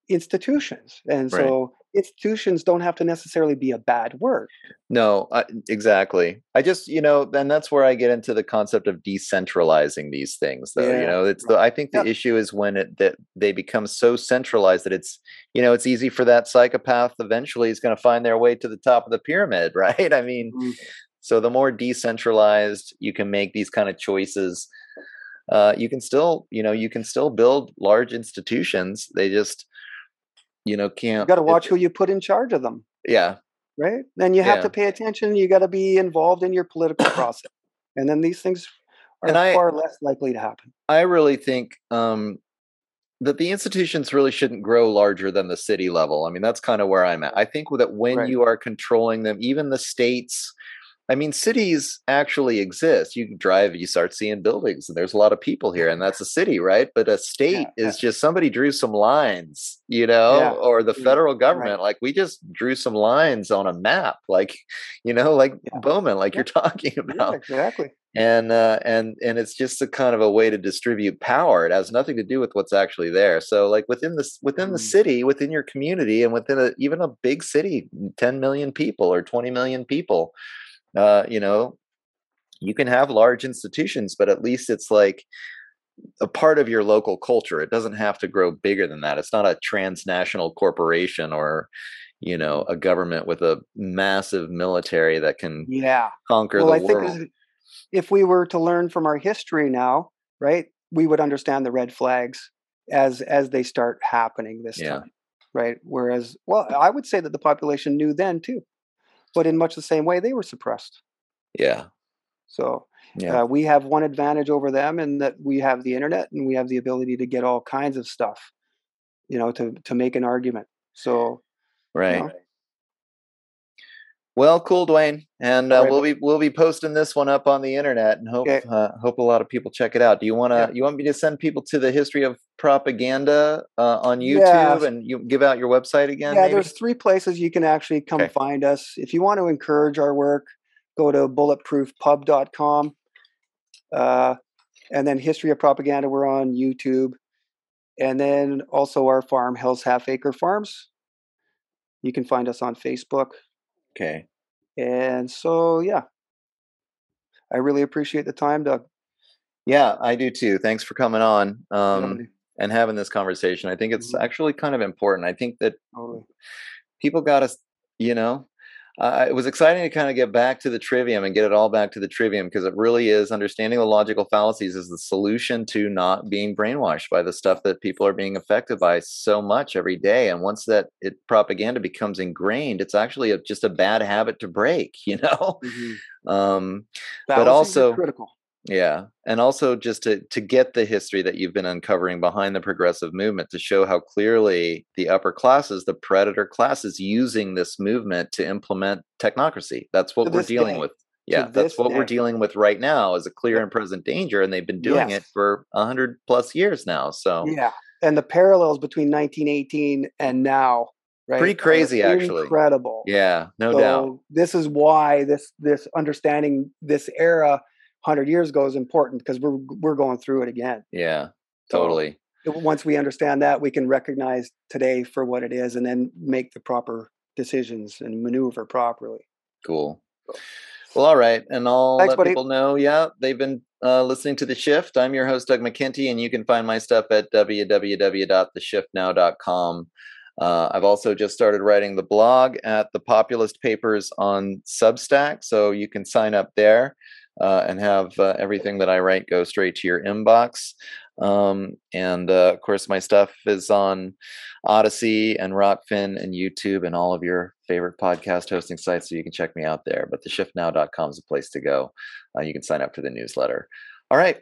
institutions, and Right. so institutions don't have to necessarily be a bad word. No, I, exactly. I just, you know, then that's where I get into the concept of decentralizing these things, though. You know, it's the I think the issue is when it that they become so centralized that it's, you know, it's easy for that psychopath eventually is going to find their way to the top of the pyramid, [LAUGHS] right? I mean, Mm. so the more decentralized you can make these kind of choices, uh, you can still, you know, you can still build large institutions. They just, you know, can't. You got to watch who you put in charge of them, yeah, right? Then you have Yeah. to pay attention. You got to be involved in your political [COUGHS] process, and then these things are And I- far less likely to happen. I really think um, that the institutions really shouldn't grow larger than the city level. I mean, that's kind of where I'm at. I think that when Right. you are controlling them, even the states, I mean, cities actually exist. You can drive, you start seeing buildings, and there's a lot of people here, and that's a city, right? But a state yeah. is just somebody drew some lines, you know, Yeah, or the federal government. Like we just drew some lines on a map, like, you know, like Yeah. Bowman, like you're [LAUGHS] talking about exactly. and uh, and and it's just a kind of a way to distribute power. It has nothing to do with what's actually there. So, like within this within the Mm. city, within your community, and within a, even a big city, ten million people or twenty million people, uh, you know, you can have large institutions, but at least it's like a part of your local culture. It doesn't have to grow bigger than that. It's not a transnational corporation or you know a government with a massive military that can Yeah. conquer well, the I think world. is- if we were to learn from our history now, right, we would understand the red flags as as they start happening this Yeah. time, right? Whereas, well, I would say that the population knew then too, but in much the same way, they were suppressed. Yeah, So yeah. uh, we have one advantage over them in that we have the internet and we have the ability to get all kinds of stuff, you know, to to make an argument. So you Right. know, Well, cool, Duane, and uh, right. we'll be we'll be posting this one up on the internet, and hope Okay. uh, hope a lot of people check it out. Do you want to Yeah. you want me to send people to the history of propaganda uh, on YouTube, Yeah. and you give out your website again? yeah, maybe? there's three places you can actually come Okay. find us. If you want to encourage our work, go to bulletproofpub.com. Uh, and then History of Propaganda, we're on YouTube. And then also our farm, Hell's Half Acre Farms. You can find us on Facebook. Okay. And so, yeah, I really appreciate the time, Doug. Yeah, I do too. Thanks for coming on um, and having this conversation. I think it's Mhm. actually kind of important. I think that totally. people got to, you know, uh, it was exciting to kind of get back to the trivium and get it all back to the trivium because it really is understanding the logical fallacies is the solution to not being brainwashed by the stuff that people are being affected by so much every day. And once that it propaganda becomes ingrained, it's actually a, just a bad habit to break, [LAUGHS] you know. Mhm. Um, are also- critical. Yeah, and also just to to get the history that you've been uncovering behind the progressive movement to show how clearly the upper classes, the predator classes, using this movement to implement technocracy. That's what we're dealing day. with. Yeah, that's what we're dealing with right now is a clear and present danger, and they've been doing it for a hundred plus years now. So Yeah, and the parallels between 1918 and now, right? Pretty crazy, actually. Incredible. yeah, no so doubt. this is why this this understanding this era 100 years ago is important because we're we're going through it again. Yeah, So, totally. Once we understand that, we can recognize today for what it is, and then make the proper decisions and maneuver properly. Cool. Well, all right. And I'll Thanks, let buddy. people know, yeah, they've been uh, listening to The Shift. I'm your host, Doug McKenty, and you can find my stuff at www.theshiftnow.com. Uh, I've also just started writing the blog at the Populist Papers on Substack, so you can sign up there uh, and have uh, everything that I write go straight to your inbox. Um, and uh, of course, my stuff is on Odysee and Rokfin and YouTube and all of your favorite podcast hosting sites, so you can check me out there. But the theshiftnow.com is a place to go. Uh, you can sign up for the newsletter. All right.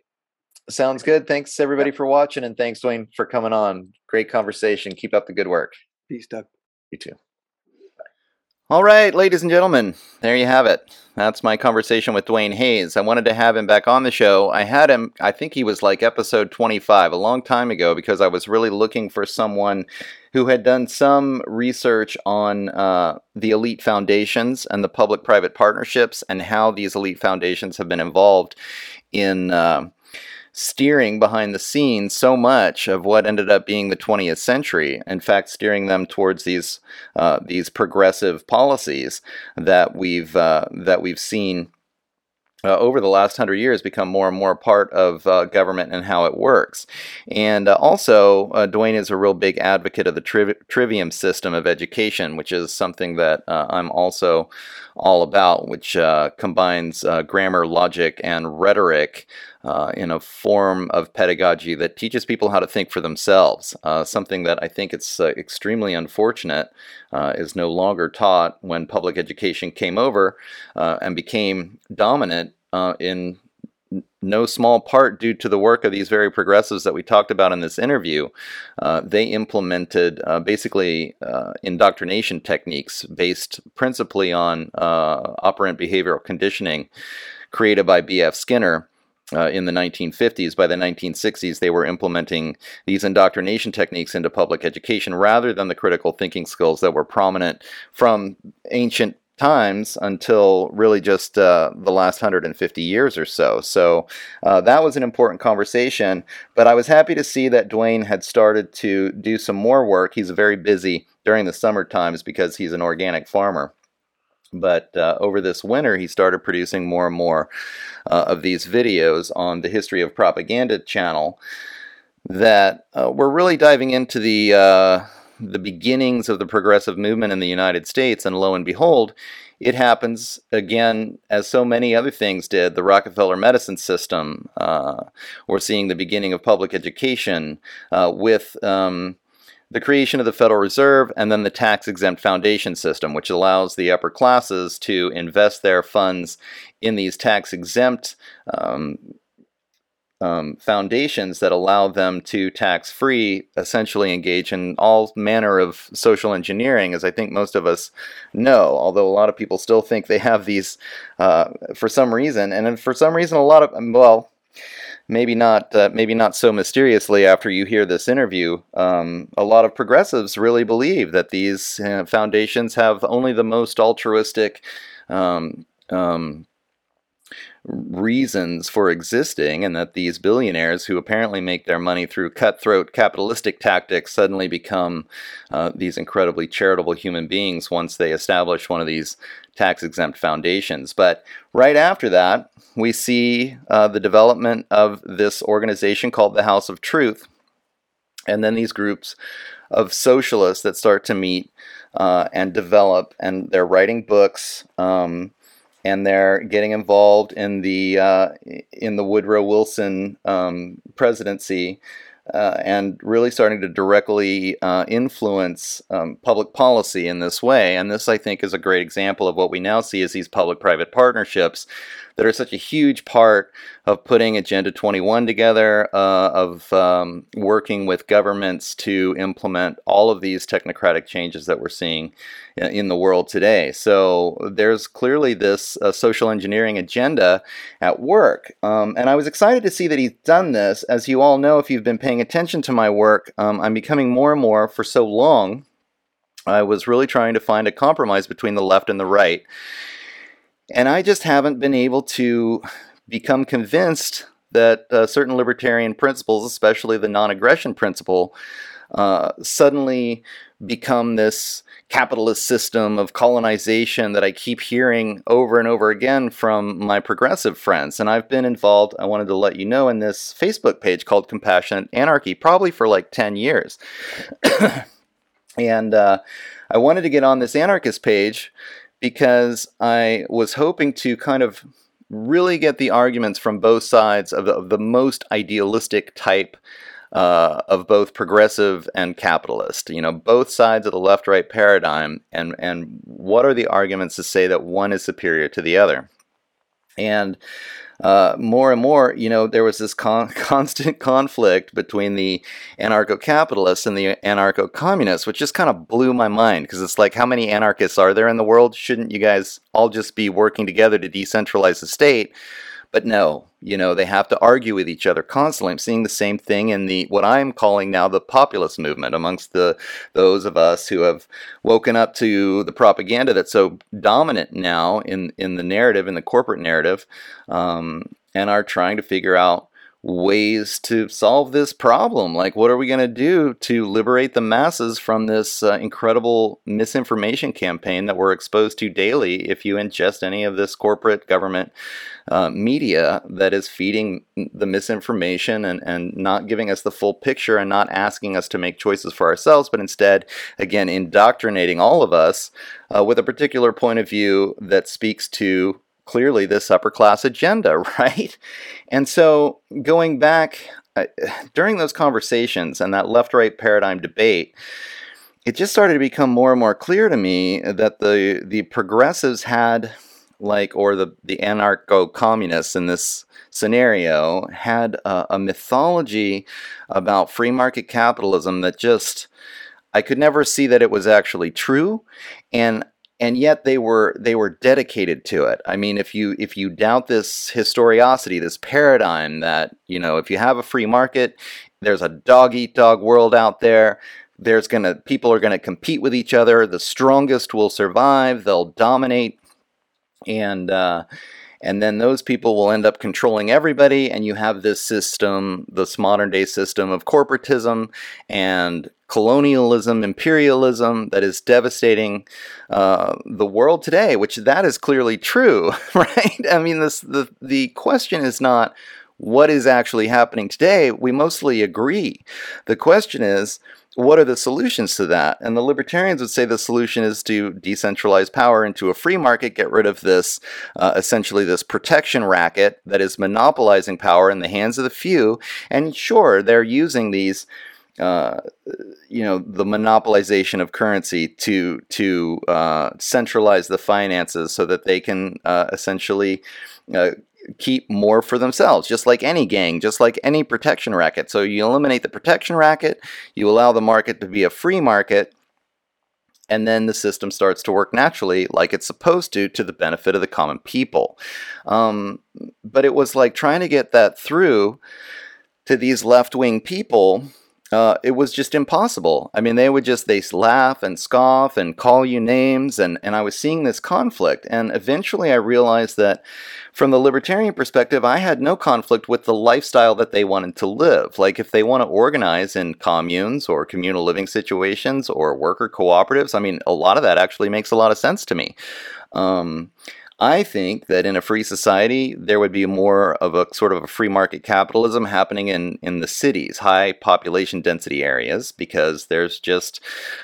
Sounds good. Thanks everybody for watching, and thanks Duane for coming on. Great conversation. Keep up the good work. Peace, Doug. You too. All right, ladies and gentlemen, there you have it. That's my conversation with Duane Hayes. I wanted to have him back on the show. I had him, I think he was like episode 25, a long time ago, because I was really looking for someone who had done some research on uh, the elite foundations and the public private partnerships and how these elite foundations have been involved in. Uh, steering behind the scenes so much of what ended up being the 20th century. In fact, steering them towards these uh, these progressive policies that we've uh, that we've seen. Uh, over the last hundred years, become more and more part of uh, government and how it works. And uh, also, uh, Duane is a real big advocate of the triv- trivium system of education, which is something that uh, I'm also all about, which uh, combines grammar, logic, and rhetoric uh, in a form of pedagogy that teaches people how to think for themselves. Uh, something that I think it's uh, extremely unfortunate uh, is no longer taught when public education came over uh, and became dominant uh, in no small part due to the work of these very progressives that we talked about in this interview. Uh, they implemented uh, basically uh, indoctrination techniques based principally on operant behavioral conditioning created by B.F. Skinner. Uh, in the 1950s, by the 1960s, they were implementing these indoctrination techniques into public education rather than the critical thinking skills that were prominent from ancient times until really just uh, the last 150 years or so. So uh, that was an important conversation. But I was happy to see that Duane had started to do some more work. He's very busy during the summer times because he's an organic farmer. But uh, over this winter, he started producing more and more uh, of these videos on the History of Propaganda channel that uh, were really diving into the uh, the beginnings of the progressive movement in the United States. And lo and behold, it happens again, as so many other things did. The Rockefeller medicine system. Uh, we're seeing the beginning of public education uh, with. Um, the creation of the Federal Reserve, and then the tax exempt foundation system, which allows the upper classes to invest their funds in these tax exempt um, um, foundations that allow them to tax free essentially engage in all manner of social engineering, as I think most of us know. Although a lot of people still think they have these uh, for some reason, and for some reason, a lot of well, maybe not uh, maybe not so mysteriously after you hear this interview um, a lot of progressives really believe that these uh, foundations have only the most altruistic um, um, reasons for existing, and that these billionaires who apparently make their money through cutthroat capitalistic tactics suddenly become uh, these incredibly charitable human beings once they establish one of these tax exempt foundations. But right after that, we see uh, the development of this organization called the House of Truth, and then these groups of socialists that start to meet uh, and develop, and they're writing books. Um, and they're getting involved in the uh, in the Woodrow Wilson um, presidency. Uh, and really starting to directly uh, influence um, public policy in this way. And this, I think, is a great example of what we now see as these public private partnerships that are such a huge part of putting Agenda 21 together, uh, of um, working with governments to implement all of these technocratic changes that we're seeing in the world today. So there's clearly this uh, social engineering agenda at work. Um, and I was excited to see that he's done this. As you all know, if you've been paying attention to my work, um, I'm becoming more and more for so long. I was really trying to find a compromise between the left and the right. And I just haven't been able to become convinced that uh, certain libertarian principles, especially the non aggression principle, uh, suddenly become this capitalist system of colonization that I keep hearing over and over again from my progressive friends. And I've been involved, I wanted to let you know, in this Facebook page called Compassionate Anarchy, probably for like 10 years. [COUGHS] and uh, I wanted to get on this anarchist page because I was hoping to kind of really get the arguments from both sides of the, of the most idealistic type uh, of both progressive and capitalist. You know, both sides of the left-right paradigm, and and what are the arguments to say that one is superior to the other? And uh, more and more, you know, there was this con- [LAUGHS] constant conflict between the anarcho capitalists and the anarcho communists, which just kind of blew my mind because it's like, how many anarchists are there in the world? Shouldn't you guys all just be working together to decentralize the state? But no, you know, they have to argue with each other constantly. I'm seeing the same thing in the what I'm calling now the populist movement amongst the those of us who have woken up to the propaganda that's so dominant now in in the narrative, in the corporate narrative, um, and are trying to figure out ways to solve this problem. Like, what are we going to do to liberate the masses from this uh, incredible misinformation campaign that we're exposed to daily if you ingest any of this corporate government uh, media that is feeding the misinformation and, and not giving us the full picture and not asking us to make choices for ourselves, but instead, again, indoctrinating all of us uh, with a particular point of view that speaks to clearly this upper class agenda, [LAUGHS] right? And so going back uh, during those conversations and that left right paradigm debate, it just started to become more and more clear to me that the the progressives had like or the the anarcho communists in this scenario had a, a mythology about free market capitalism that just I could never see that it was actually true and and yet they were they were dedicated to it. I mean, if you if you doubt this historiosity, this paradigm that you know, if you have a free market, there's a dog eat dog world out there. There's gonna people are gonna compete with each other. The strongest will survive. They'll dominate, and uh, and then those people will end up controlling everybody and you have this system this modern day system of corporatism and colonialism imperialism that is devastating uh, the world today which that is clearly true [LAUGHS] right i mean this the the question is not what is actually happening today we mostly agree the question is what are the solutions to that? And the libertarians would say the solution is to decentralize power into a free market, get rid of this, uh, essentially, this protection racket that is monopolizing power in the hands of the few. And sure, they're using these. Uh, you know the monopolization of currency to to uh, centralize the finances so that they can uh, essentially uh, keep more for themselves, just like any gang, just like any protection racket. So you eliminate the protection racket, you allow the market to be a free market, and then the system starts to work naturally like it's supposed to to the benefit of the common people um, but it was like trying to get that through to these left-wing people uh, it was just impossible. I mean, they would just they laugh and scoff and call you names, and and I was seeing this conflict, and eventually I realized that from the libertarian perspective, I had no conflict with the lifestyle that they wanted to live. Like if they want to organize in communes or communal living situations or worker cooperatives, I mean, a lot of that actually makes a lot of sense to me. Um, I think that in a free society, there would be more of a sort of a free market capitalism happening in, in the cities, high population density areas, because there's just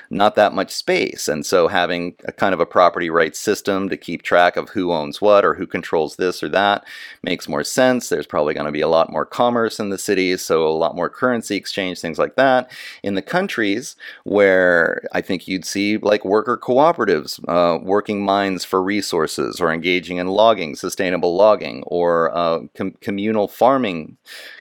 not that much space. And so having a kind of a property rights system to keep track of who owns what or who controls this or that makes more sense. There's probably going to be a lot more commerce in the cities, so a lot more currency exchange, things like that. In the countries where I think you'd see like worker cooperatives, uh, working mines for resources or engaging in logging, sustainable logging, or uh, com- communal farming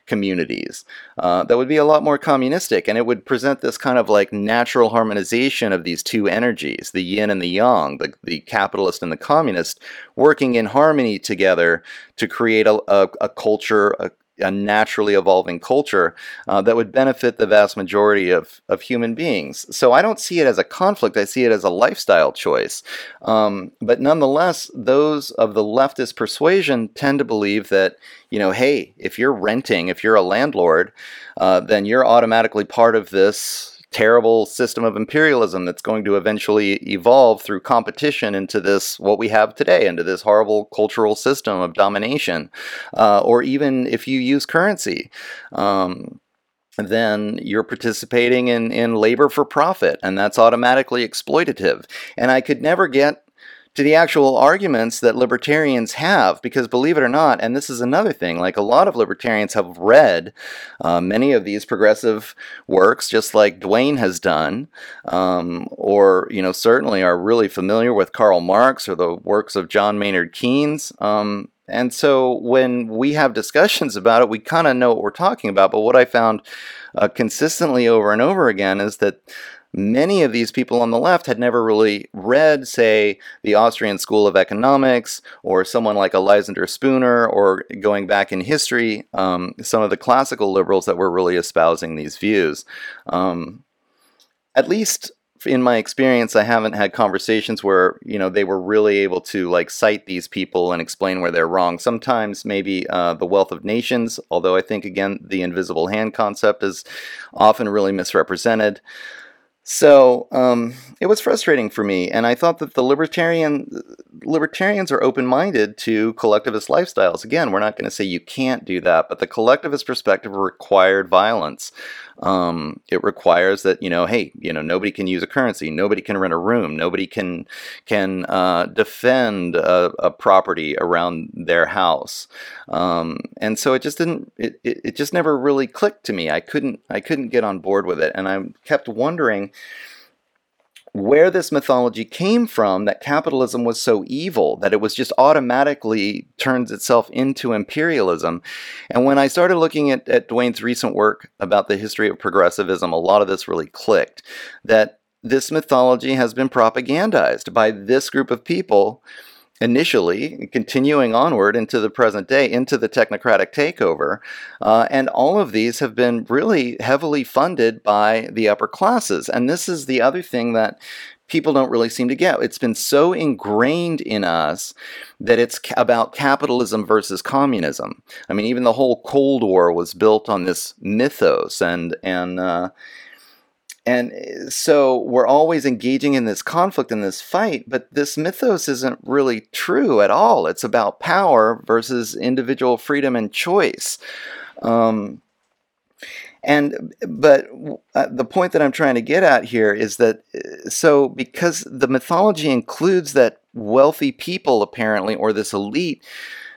communities. Uh, that would be a lot more communistic, and it would present this kind of like natural harmonization of these two energies, the yin and the yang, the, the capitalist and the communist, working in harmony together to create a, a, a culture, a, a naturally evolving culture uh, that would benefit the vast majority of, of human beings. So I don't see it as a conflict, I see it as a lifestyle choice. Um, but nonetheless, those of the leftist persuasion tend to believe that, you know, hey, if you're renting, if you're a landlord, uh, then you're automatically part of this terrible system of imperialism that's going to eventually evolve through competition into this, what we have today, into this horrible cultural system of domination. Uh, or even if you use currency. Um, then you're participating in, in labor for profit, and that's automatically exploitative. And I could never get to the actual arguments that libertarians have, because believe it or not, and this is another thing, like a lot of libertarians have read uh, many of these progressive works, just like Duane has done, um, or, you know, certainly are really familiar with Karl Marx or the works of John Maynard Keynes. Um, and so when we have discussions about it, we kind of know what we're talking about. But what I found uh, consistently over and over again is that many of these people on the left had never really read, say, the Austrian School of Economics or someone like a Lysander Spooner or going back in history, um, some of the classical liberals that were really espousing these views. Um, at least in my experience, I haven't had conversations where you know they were really able to like cite these people and explain where they're wrong. Sometimes maybe uh, the wealth of nations, although I think again the invisible hand concept is often really misrepresented. So um, it was frustrating for me, and I thought that the libertarian libertarians are open-minded to collectivist lifestyles. Again, we're not going to say you can't do that, but the collectivist perspective required violence. Um, it requires that you know, hey, you know, nobody can use a currency, nobody can rent a room, nobody can can uh, defend a, a, property around their house, um, and so it just didn't. It, it, it just never really clicked to me. I couldn't I couldn't get on board with it, and I kept wondering where this mythology came from that capitalism was so evil that it was just automatically turns itself into imperialism. And when I started looking at, at Duane's recent work about the history of progressivism, a lot of this really clicked that this mythology has been propagandized by this group of people initially, continuing onward into the present day, into the technocratic takeover. Uh, and all of these have been really heavily funded by the upper classes. And this is the other thing that people don't really seem to get. It's been so ingrained in us that it's about capitalism versus communism. I mean, even the whole Cold War was built on this mythos and and uh, and eh, so we're always engaging in this conflict and this fight, but this mythos isn't really true at all. It's about power versus individual freedom and choice. Um, and but uh, the point that I'm trying to get at here is that eh, so because the mythology includes that wealthy people apparently or this elite,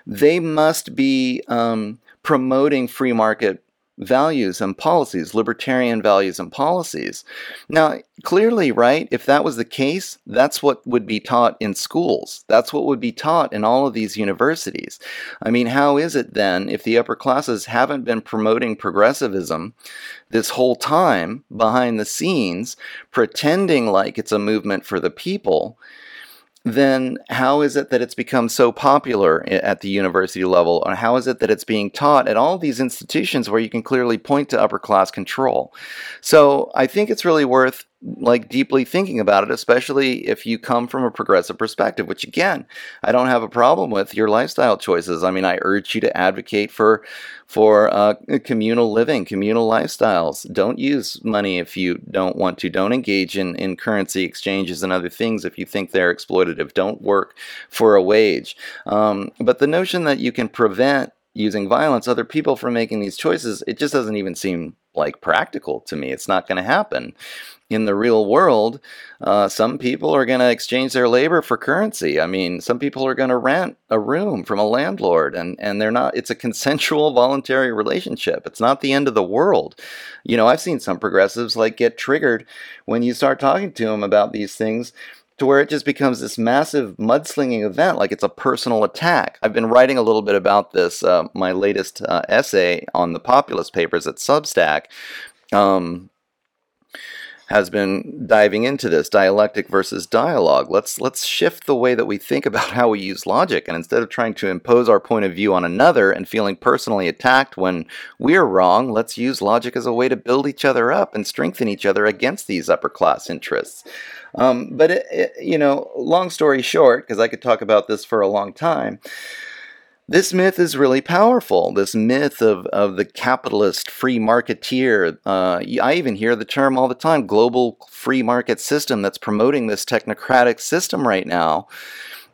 they must be um, promoting free market values and policies, libertarian values and policies. Now, clearly, right, if that was the case, that's what would be taught in schools. That's what would be taught in all of these universities. I mean, how is it then if the upper classes haven't been promoting progressivism this whole time behind the scenes, pretending like it's a movement for the people? Then how is it that it's become so popular at the university level? Or how is it that it's being taught at all these institutions where you can clearly point to upper class control? So I think it's really worth like deeply thinking about it, especially if you come from a progressive perspective, which again, I don't have a problem with your lifestyle choices. I mean, I urge you to advocate for for uh, communal living, communal lifestyles. Don't use money if you don't want to. Don't engage in, in currency exchanges and other things if you think they're exploitative. Don't work for a wage. Um, but the notion that you can prevent using violence other people from making these choices, it just doesn't even seem like practical to me. It's not going to happen in the real world, uh, some people are going to exchange their labor for currency. I mean, some people are going to rent a room from a landlord, and, and they're not, it's a consensual, [LAUGHS] voluntary relationship. It's not the end of the world. You know, I've seen some progressives like get triggered when you start talking to them about these things to where it just becomes this massive mudslinging event, like it's a personal attack. I've been writing a little bit about this, uh, my latest uh, essay on the populist papers at Substack. Um, has been diving into this dialectic versus dialogue. Let's let's shift the way that we think about how we use logic and instead of trying to impose our point of view on another and feeling personally attacked when we're wrong, let's use logic as a way to build each other up and strengthen each other against these upper class interests. Um, but it, it, you know, long story short, because I could talk about this for a long time this myth is really powerful. This myth of, of the capitalist free marketeer. Uh, I even hear the term all the time global free market system that's promoting this technocratic system right now.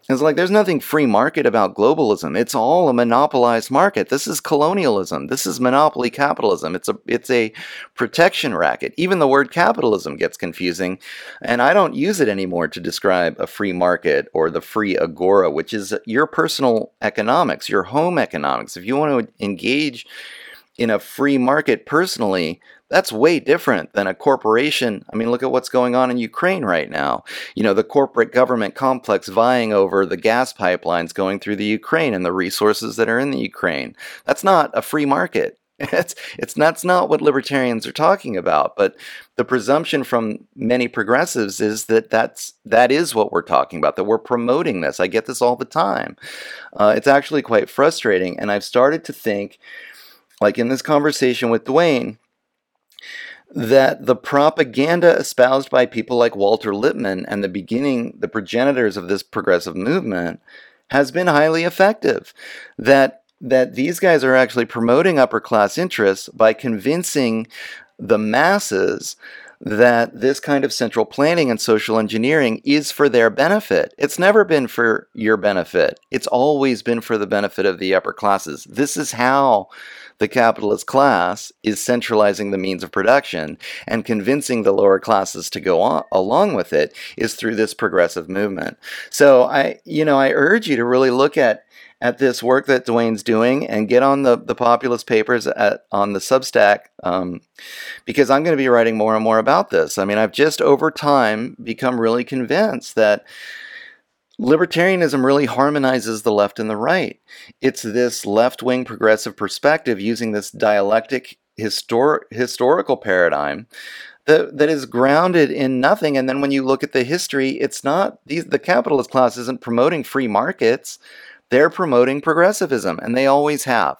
It's like there's nothing free market about globalism. It's all a monopolized market. This is colonialism. This is monopoly capitalism. It's a it's a protection racket. Even the word capitalism gets confusing, and I don't use it anymore to describe a free market or the free agora, which is your personal economics, your home economics. If you want to engage in a free market personally, that's way different than a corporation. I mean, look at what's going on in Ukraine right now. You know, the corporate government complex vying over the gas pipelines going through the Ukraine and the resources that are in the Ukraine. That's not a free market. [LAUGHS] It's it's that's not what libertarians are talking about. But the presumption from many progressives is that that's that is what we're talking about. That we're promoting this. I get this all the time. Uh, it's actually quite frustrating, and I've started to think, like in this conversation with Duane that the propaganda espoused by people like Walter Lippmann and the beginning, the progenitors of this progressive movement, has been highly effective. That that these guys are actually promoting upper class interests by convincing the masses that this kind of central planning and social engineering is for their benefit. It's never been for your benefit. It's always been for the benefit of the upper classes. This is how the capitalist class is centralizing the means of production and convincing the lower classes to go on, along with it is through this progressive movement. So I, you know, I urge you to really look at at this work that Duane's doing and get on the, the populist papers at, on the Substack um, because I'm going to be writing more and more about this. I mean, I've just over time become really convinced that libertarianism really harmonizes the left and the right. It's this left wing progressive perspective using this dialectic histor- historical paradigm that, that is grounded in nothing. And then when you look at the history, it's not these, the capitalist class isn't promoting free markets. They're promoting progressivism, and they always have.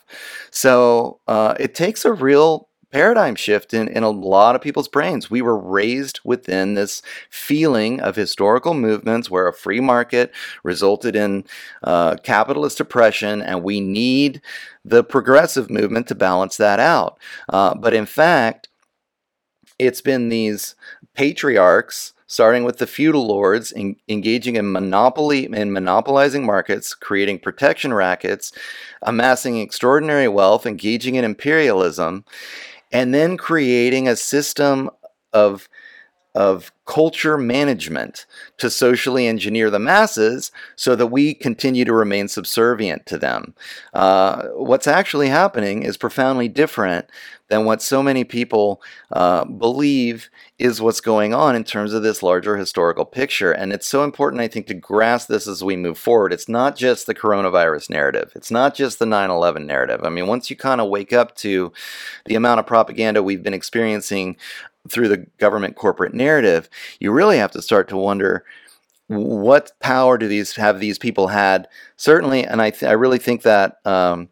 So uh, it takes a real paradigm shift in, in a lot of people's brains. We were raised within this feeling of historical movements where a free market resulted in uh, capitalist oppression, and we need the progressive movement to balance that out. Uh, but in fact, it's been these patriarchs starting with the feudal lords in, engaging in monopoly in monopolizing markets, creating protection rackets, amassing extraordinary wealth, engaging in imperialism, and then creating a system of of culture management to socially engineer the masses so that we continue to remain subservient to them. Uh, what's actually happening is profoundly different than what so many people uh, believe is what's going on in terms of this larger historical picture. And it's so important, I think, to grasp this as we move forward. It's not just the coronavirus narrative, it's not just the 9 11 narrative. I mean, once you kind of wake up to the amount of propaganda we've been experiencing through the government corporate narrative, you really have to start to wonder what power do these have these people had certainly and i, th- I really think that um,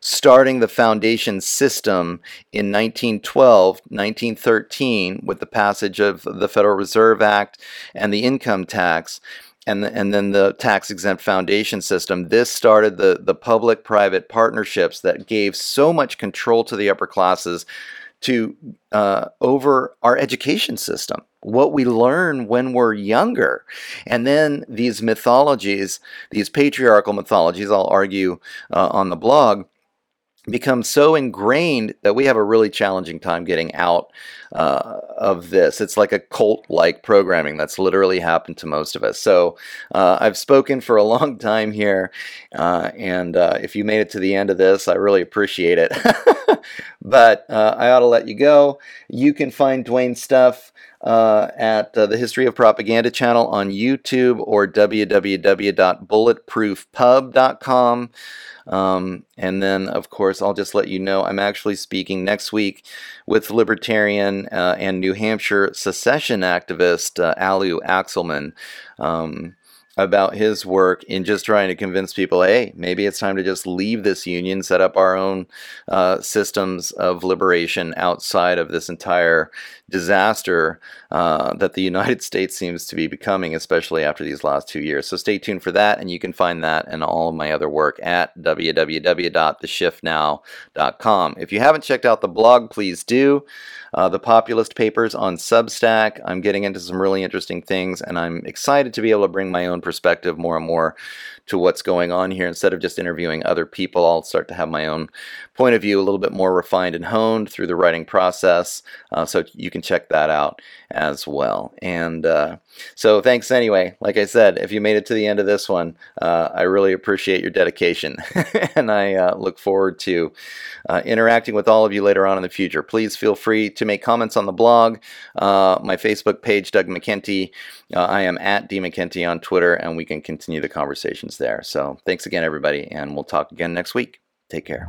starting the foundation system in 1912 1913 with the passage of the federal reserve act and the income tax and, the, and then the tax exempt foundation system. This started the, the public private partnerships that gave so much control to the upper classes to uh, over our education system, what we learn when we're younger. And then these mythologies, these patriarchal mythologies, I'll argue uh, on the blog, become so ingrained that we have a really challenging time getting out uh, of this. It's like a cult like programming that's literally happened to most of us. So uh, I've spoken for a [LAUGHS] long time here, uh, and uh, if you made it to the end of this, I really appreciate it. [LAUGHS] but uh, I ought to let you go. You can find Duane's stuff. Uh, at uh, the History of Propaganda channel on YouTube or www.bulletproofpub.com. Um, and then, of course, I'll just let you know I'm actually speaking next week with libertarian uh, and New Hampshire secession activist uh, Alu Axelman. Um, about his work in just trying to convince people hey, maybe it's time to just leave this union, set up our own uh, systems of liberation outside of this entire disaster uh, that the United [LAUGHS] States seems to be becoming, especially after these last two years. So stay tuned for that, and you can find that and all of my other work at www.theshiftnow.com. If you haven't checked out the blog, please do. Uh, the Populist Papers on Substack. I'm getting into some really interesting things, and I'm excited to be able to bring my own perspective more and more to what's going on here. Instead of just interviewing other people, I'll start to have my own point of view a little bit more refined and honed through the writing process. Uh, so you can check that out as well. And uh, so thanks anyway. Like I said, if you made it to the end of this one, uh, I really appreciate your dedication. [LAUGHS] and I uh, look forward to uh, interacting with all of you later on in the future. Please feel free to make comments on the blog, uh, my Facebook page, Doug McKenty. I am at D McKenty on Twitter, and we can continue the conversations there. So thanks again, everybody, and we'll talk again next week. Take care.